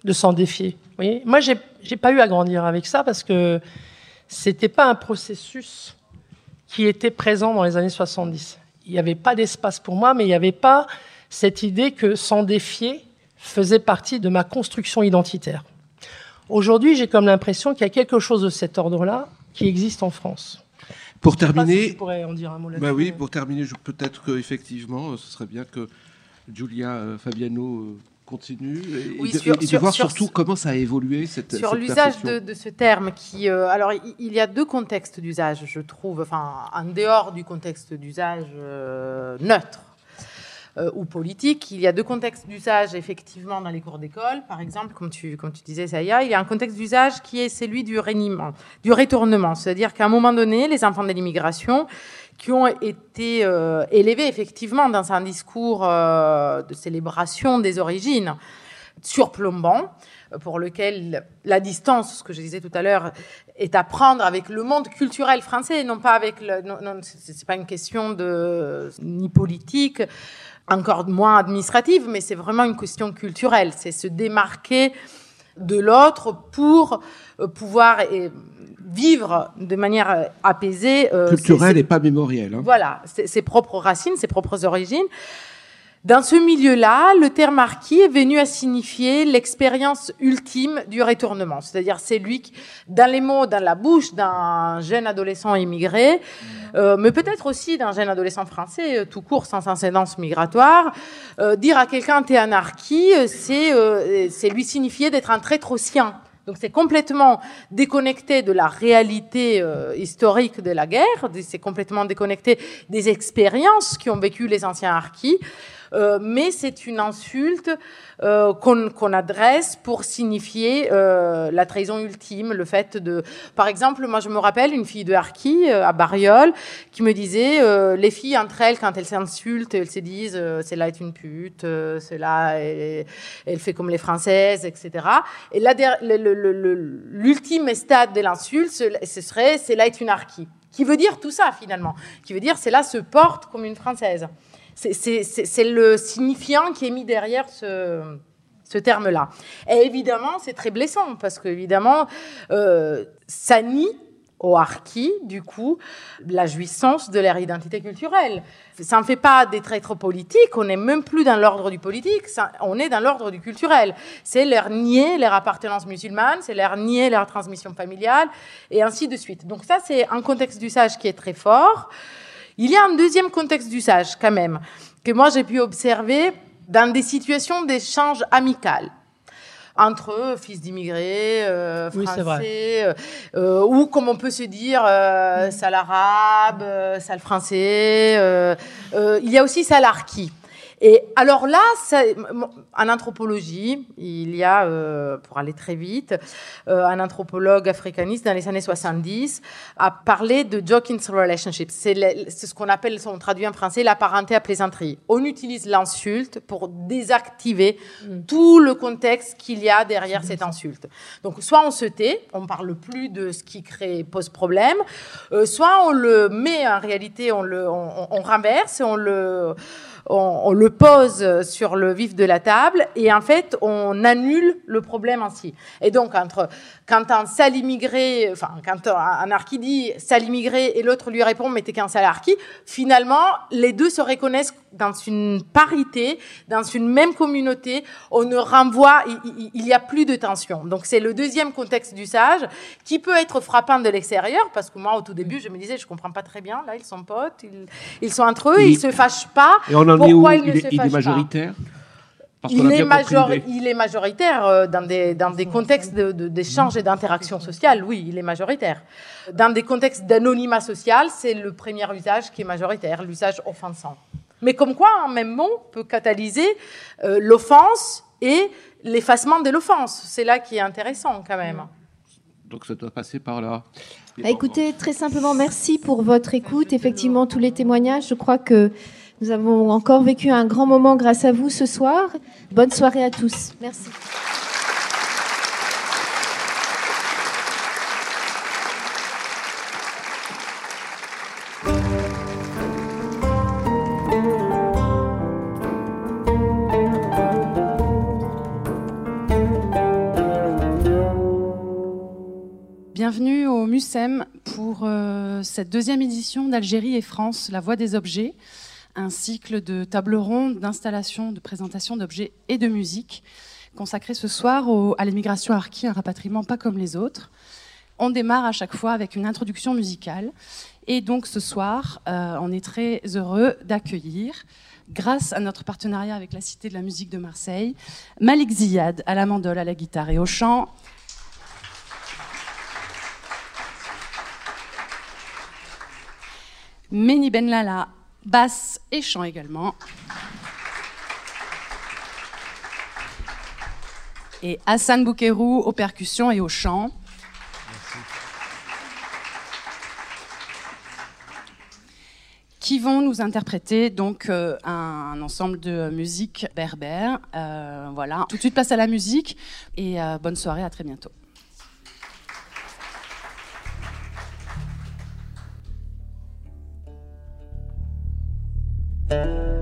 de s'en défier. Vous voyez moi, j'ai pas eu à grandir avec ça parce que c'était pas un processus qui était présent dans les années 70. Il n'y avait pas d'espace pour moi, mais il n'y avait pas cette idée que s'en défier faisait partie de ma construction identitaire. Aujourd'hui, j'ai comme l'impression qu'il y a quelque chose de cet ordre-là qui existe en France. Pour terminer, je pourrais en dire un mot bah oui, pour terminer, peut-être qu'effectivement, ce serait bien que Julia euh, Fabiano euh, continue et, de, voir surtout comment ça a évolué cette sur l'usage de, ce terme qui euh, alors il y a deux contextes d'usage je trouve enfin en dehors du contexte d'usage euh, neutre euh, ou politique il y a deux contextes d'usage effectivement dans les cours d'école. Par exemple comme tu comme tu disais Saya il y a un contexte d'usage qui est celui du réniment du retournement. C'est-à-dire qu'à un moment donné les enfants de l'immigration qui ont été euh, élevés effectivement dans un discours euh, de célébration des origines surplombant, euh, pour lequel la distance, ce que je disais tout à l'heure, est à prendre avec le monde culturel français, non pas avec le, non, non c'est pas une question de ni politique, encore moins administrative, mais c'est vraiment une question culturelle. C'est se démarquer de l'autre pour pouvoir vivre de manière apaisée. Culturelle et pas mémorielle. Hein. Voilà, ses propres racines, ses propres origines. Dans ce milieu-là, le terme marquis est venu à signifier l'expérience ultime du retournement. C'est-à-dire, c'est lui qui, dans les mots, dans la bouche d'un jeune adolescent immigré, euh, mais peut-être aussi d'un jeune adolescent français, euh, tout court, sans incidence migratoire, euh, dire à quelqu'un t'es anarchie, c'est c'est lui signifier d'être un traître sien. Donc c'est complètement déconnecté de la réalité historique de la guerre, c'est complètement déconnecté des expériences qui ont vécu les anciens harkis. Euh, mais c'est une insulte euh, qu'on adresse pour signifier euh, la trahison ultime, le fait de... Par exemple, moi je me rappelle une fille de Harki à Bariol qui me disait les filles entre elles quand elles s'insultent, elles se disent c'est là est une pute, c'est là elle, fait comme les françaises, etc. Et l'ultime stade de l'insulte, ce serait c'est là est une Harki qui veut dire tout ça finalement, qui veut dire c'est là se porte comme une française. C'est le signifiant qui est mis derrière ce, terme-là. Et évidemment, c'est très blessant parce qu'évidemment, euh, ça nie au harki, du coup, la jouissance de leur identité culturelle. Ça ne fait pas des traîtres politiques, on n'est même plus dans l'ordre du politique, on est dans l'ordre du culturel. C'est leur nier leur appartenance musulmane, c'est leur nier leur transmission familiale, et ainsi de suite. Donc ça, c'est un contexte d'usage qui est très fort. Il y a un deuxième contexte d'usage, quand même, que moi j'ai pu observer dans des situations d'échange amical entre fils d'immigrés euh, français, euh, euh, ou comme on peut se dire, euh, arabe, sale français. il y a aussi salarki. Et alors là, en anthropologie, il y a, euh, pour aller très vite, euh, un anthropologue africaniste dans les années 70 a parlé de Jokins relationship. C'est ce qu'on appelle, on traduit en français, la parenté à plaisanterie. On utilise l'insulte pour désactiver mm. tout le contexte qu'il y a derrière cette insulte. Donc, soit on se tait, on parle plus de ce qui crée, pose problème, euh, soit on le met en réalité, on le, on, on renverse, on le on, le pose sur le vif de la table et en fait, on annule le problème ainsi. Et donc, entre, quand un sale immigré, enfin, quand un archi dit sale immigré et l'autre lui répond mais t'es qu'un sale archi, finalement, les deux se reconnaissent dans une parité, dans une même communauté. On ne renvoie, il n'y a plus de tension. Donc, c'est le deuxième contexte d'usage qui peut être frappant de l'extérieur parce que moi, au tout début, je me disais, je comprends pas très bien. Là, ils sont potes, ils, sont entre eux, ils se fâchent pas. Pourquoi il, est, majoritaire? Il est, il est, majoritaire euh, dans des, dans des contextes d'échange et d'interaction sociale, oui, il est majoritaire. Dans des contextes d'anonymat social, c'est le premier usage qui est majoritaire, l'usage offensant. Mais comme quoi, un même mot peut catalyser euh, l'offense et l'effacement de l'offense. C'est là qui est intéressant quand même. Donc ça doit passer par là. Bah, écoutez, très simplement, merci pour votre écoute. Effectivement, tous les témoignages, je crois que nous avons encore vécu un grand moment grâce à vous ce soir. Bonne soirée à tous. Merci. Bienvenue au MUSEM pour euh, cette deuxième édition d'Algérie et France, La Voix des Objets un cycle de tables rondes, d'installation, de présentation d'objets et de musique, consacré ce soir à l'immigration harki, un rapatriement pas comme les autres. On démarre à chaque fois avec une introduction musicale. Et donc ce soir, euh, on est très heureux d'accueillir, grâce à notre partenariat avec la Cité de la musique de Marseille, Malik Ziyad à la mandole, à la guitare et au chant. Meni Benlala basse et chant également. Et Hassan Boukerou aux percussions et au chant. qui vont nous interpréter donc euh, un, ensemble de musique berbère. Euh, voilà. Tout de suite, place à la musique et euh, bonne soirée, à très bientôt. Merci, merci.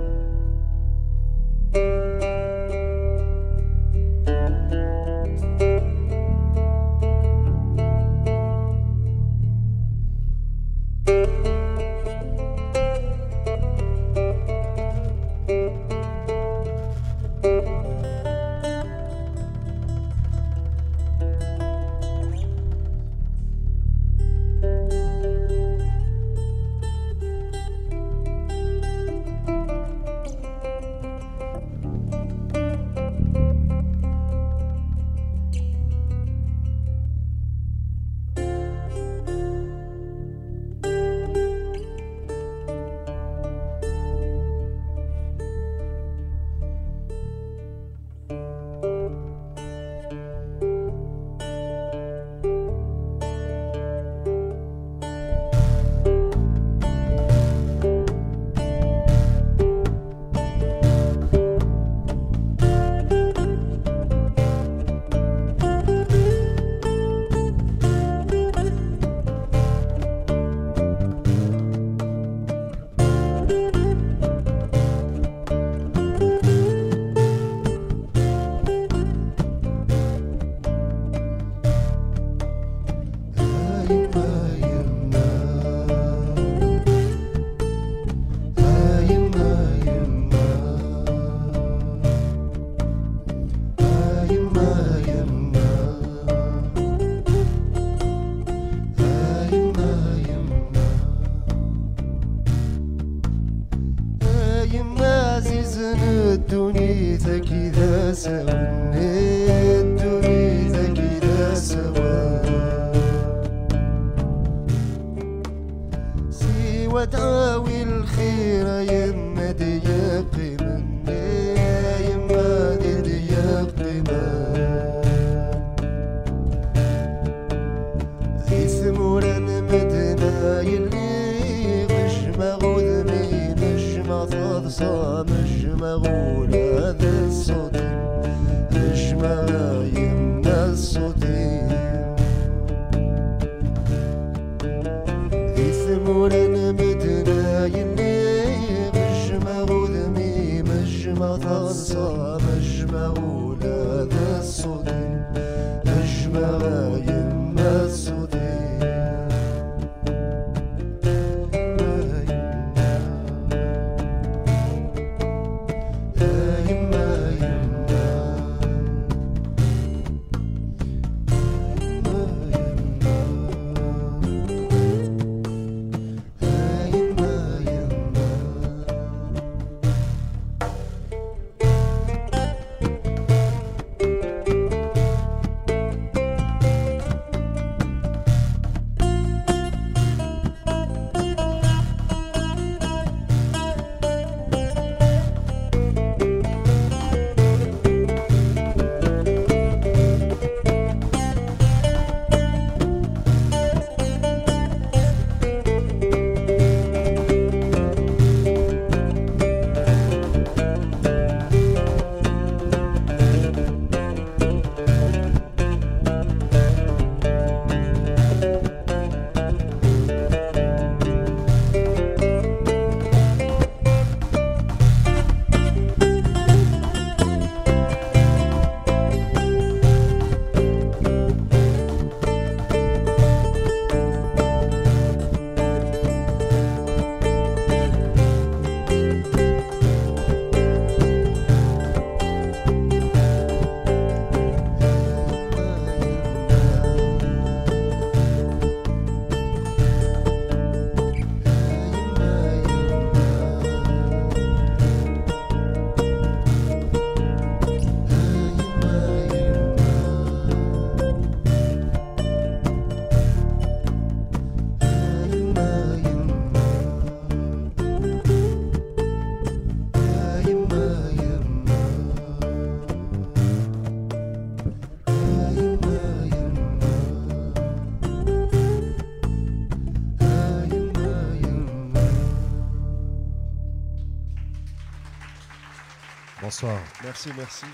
Merci, merci.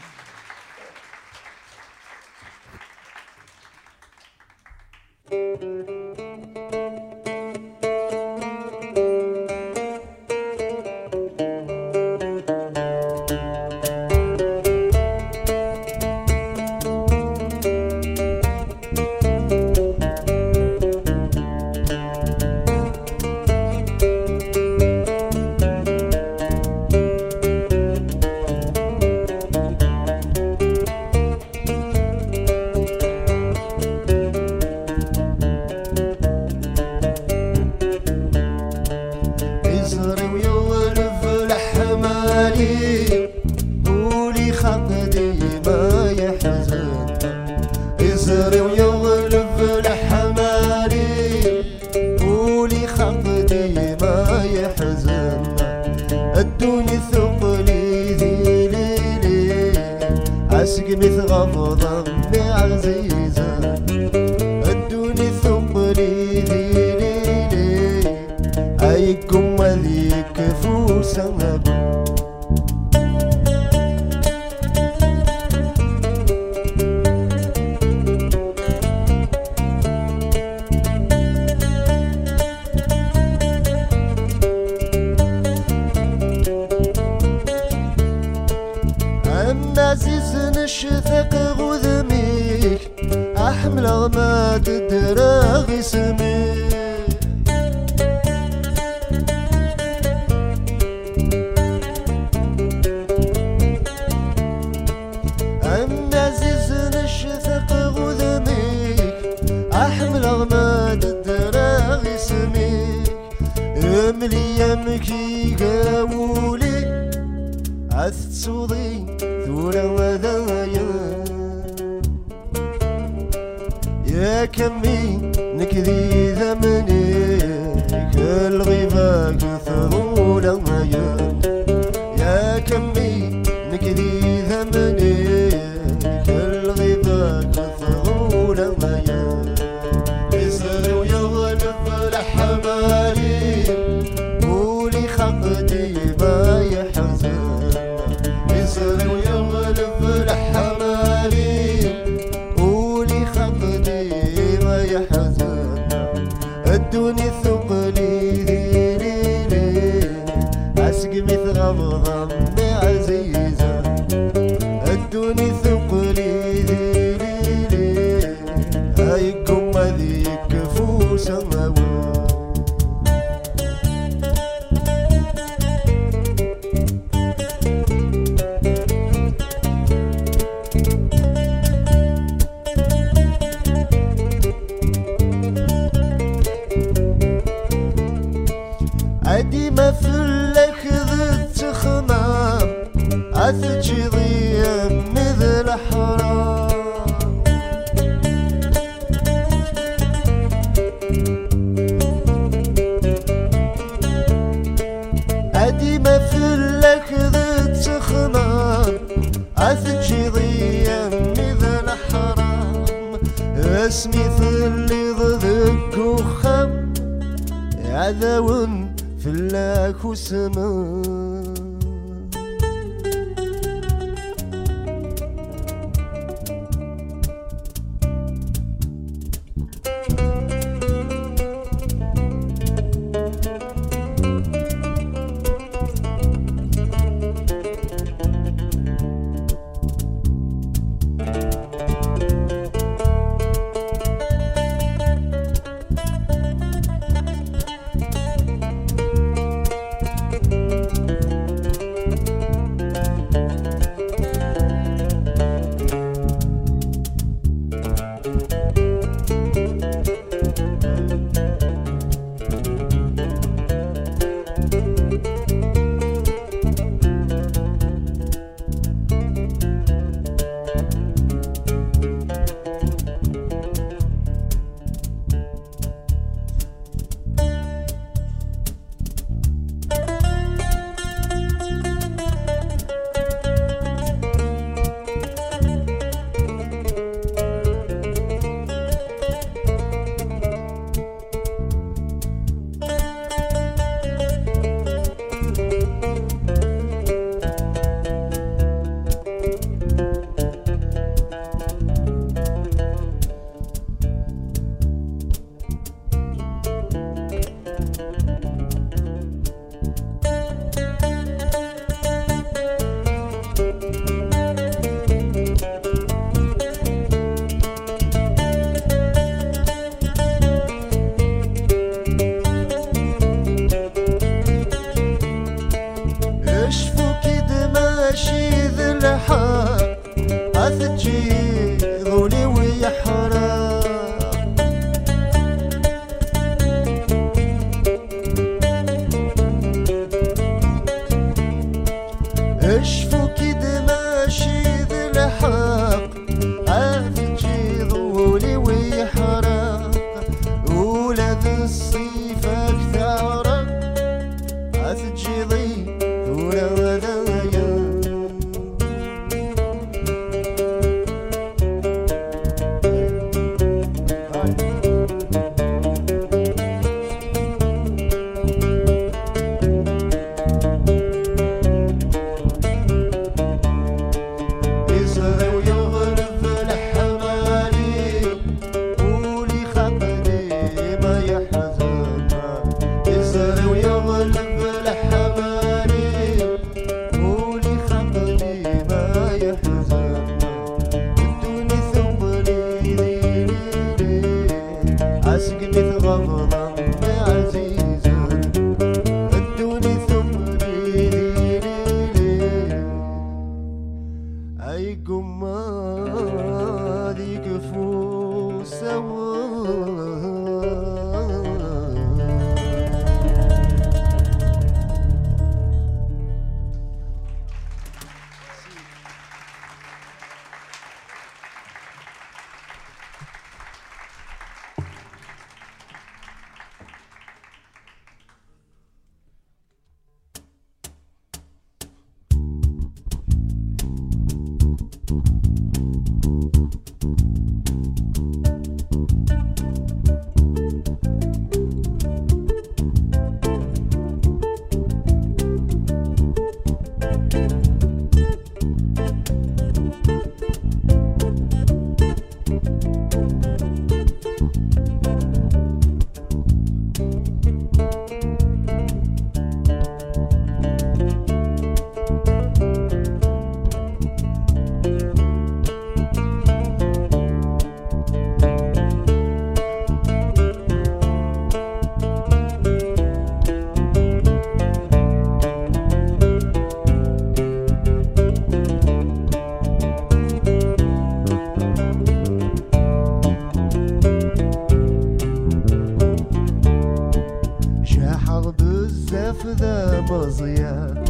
ذا مزيان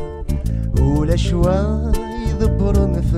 ولا شوى يدبرن في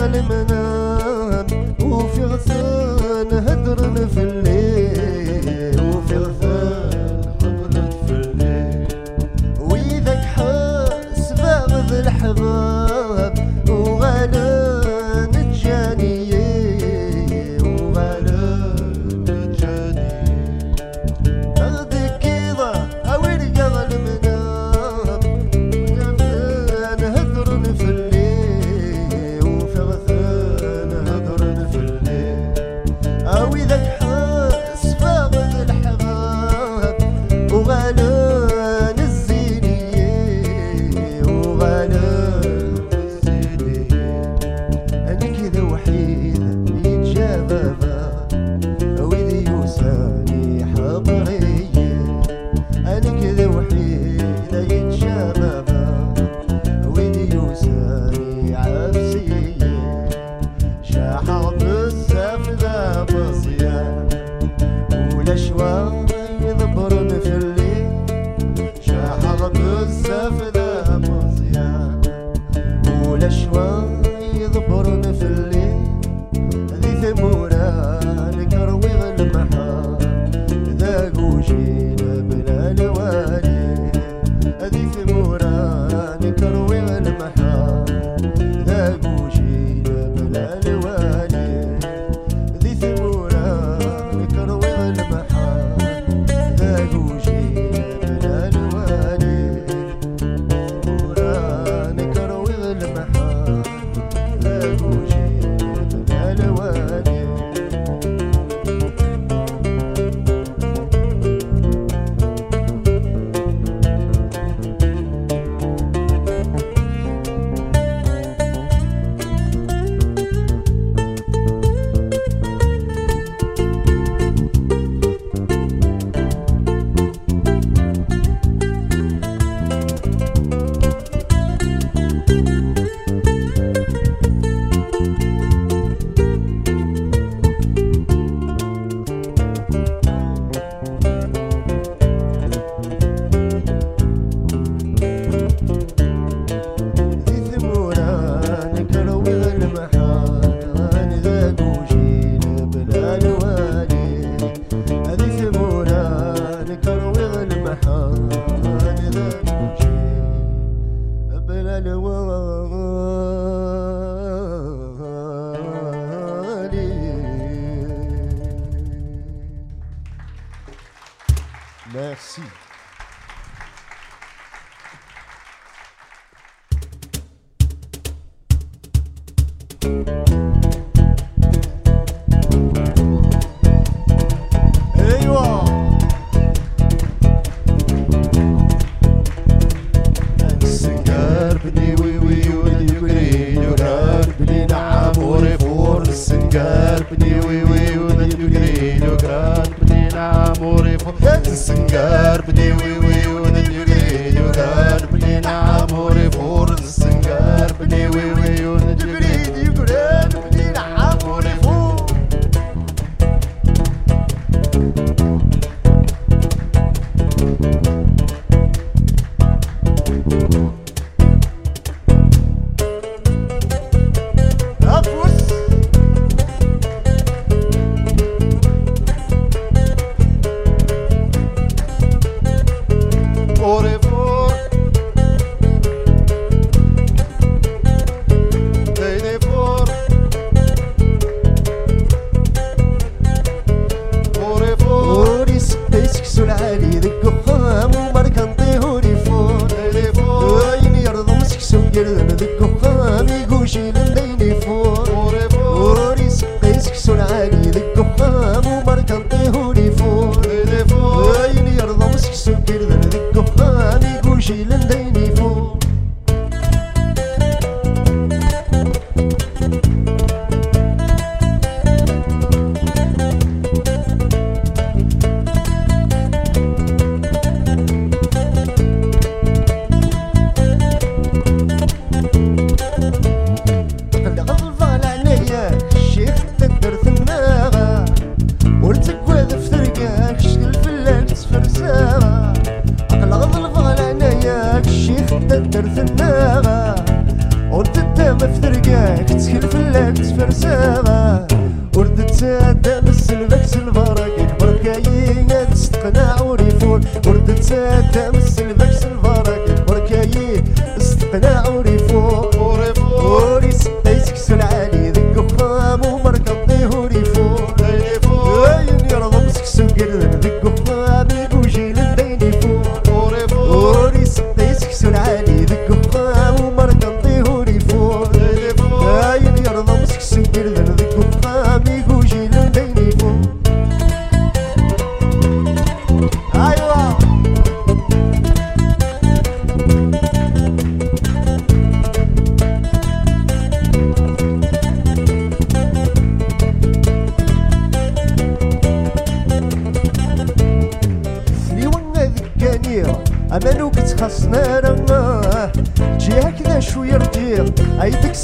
Hallelujah. Merci.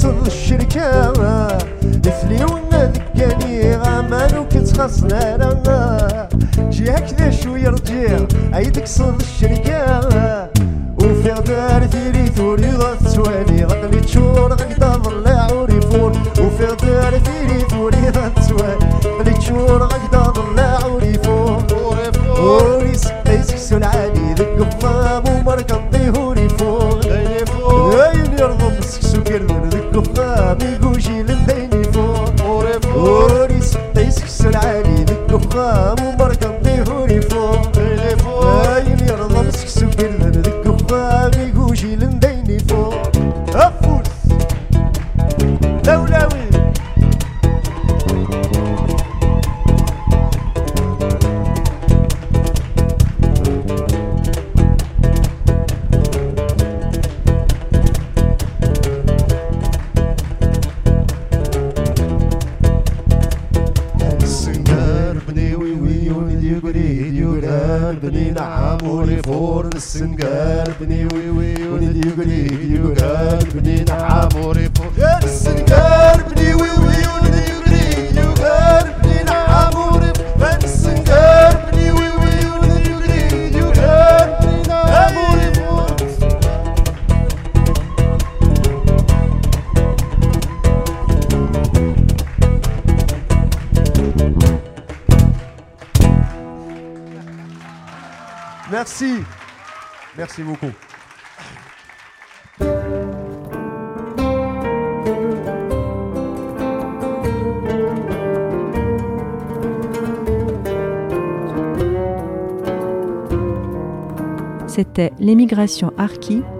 كتخصن الشركة مثلي ولا ذكاني غامان وكتخصن أنا جي هكذا شوية رجيع اي تقصد الشركة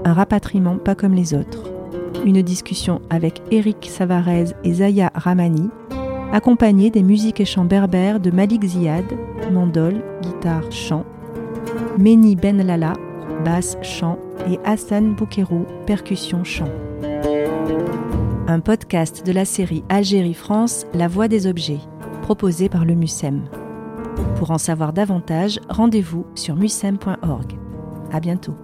Un rapatriement pas comme les autres. Une discussion avec Eric Savarez et Zaya Ramani, accompagnée des musiques et chants berbères de Malik Ziad, mandol, guitare, chant, Meni Ben Lala, basse, chant, et Hassan Boukerou, percussion, chant. Un podcast de la série Algérie-France, La Voix des Objets, proposé par le MUSEM. Pour en savoir davantage, rendez-vous sur musem.org. À bientôt.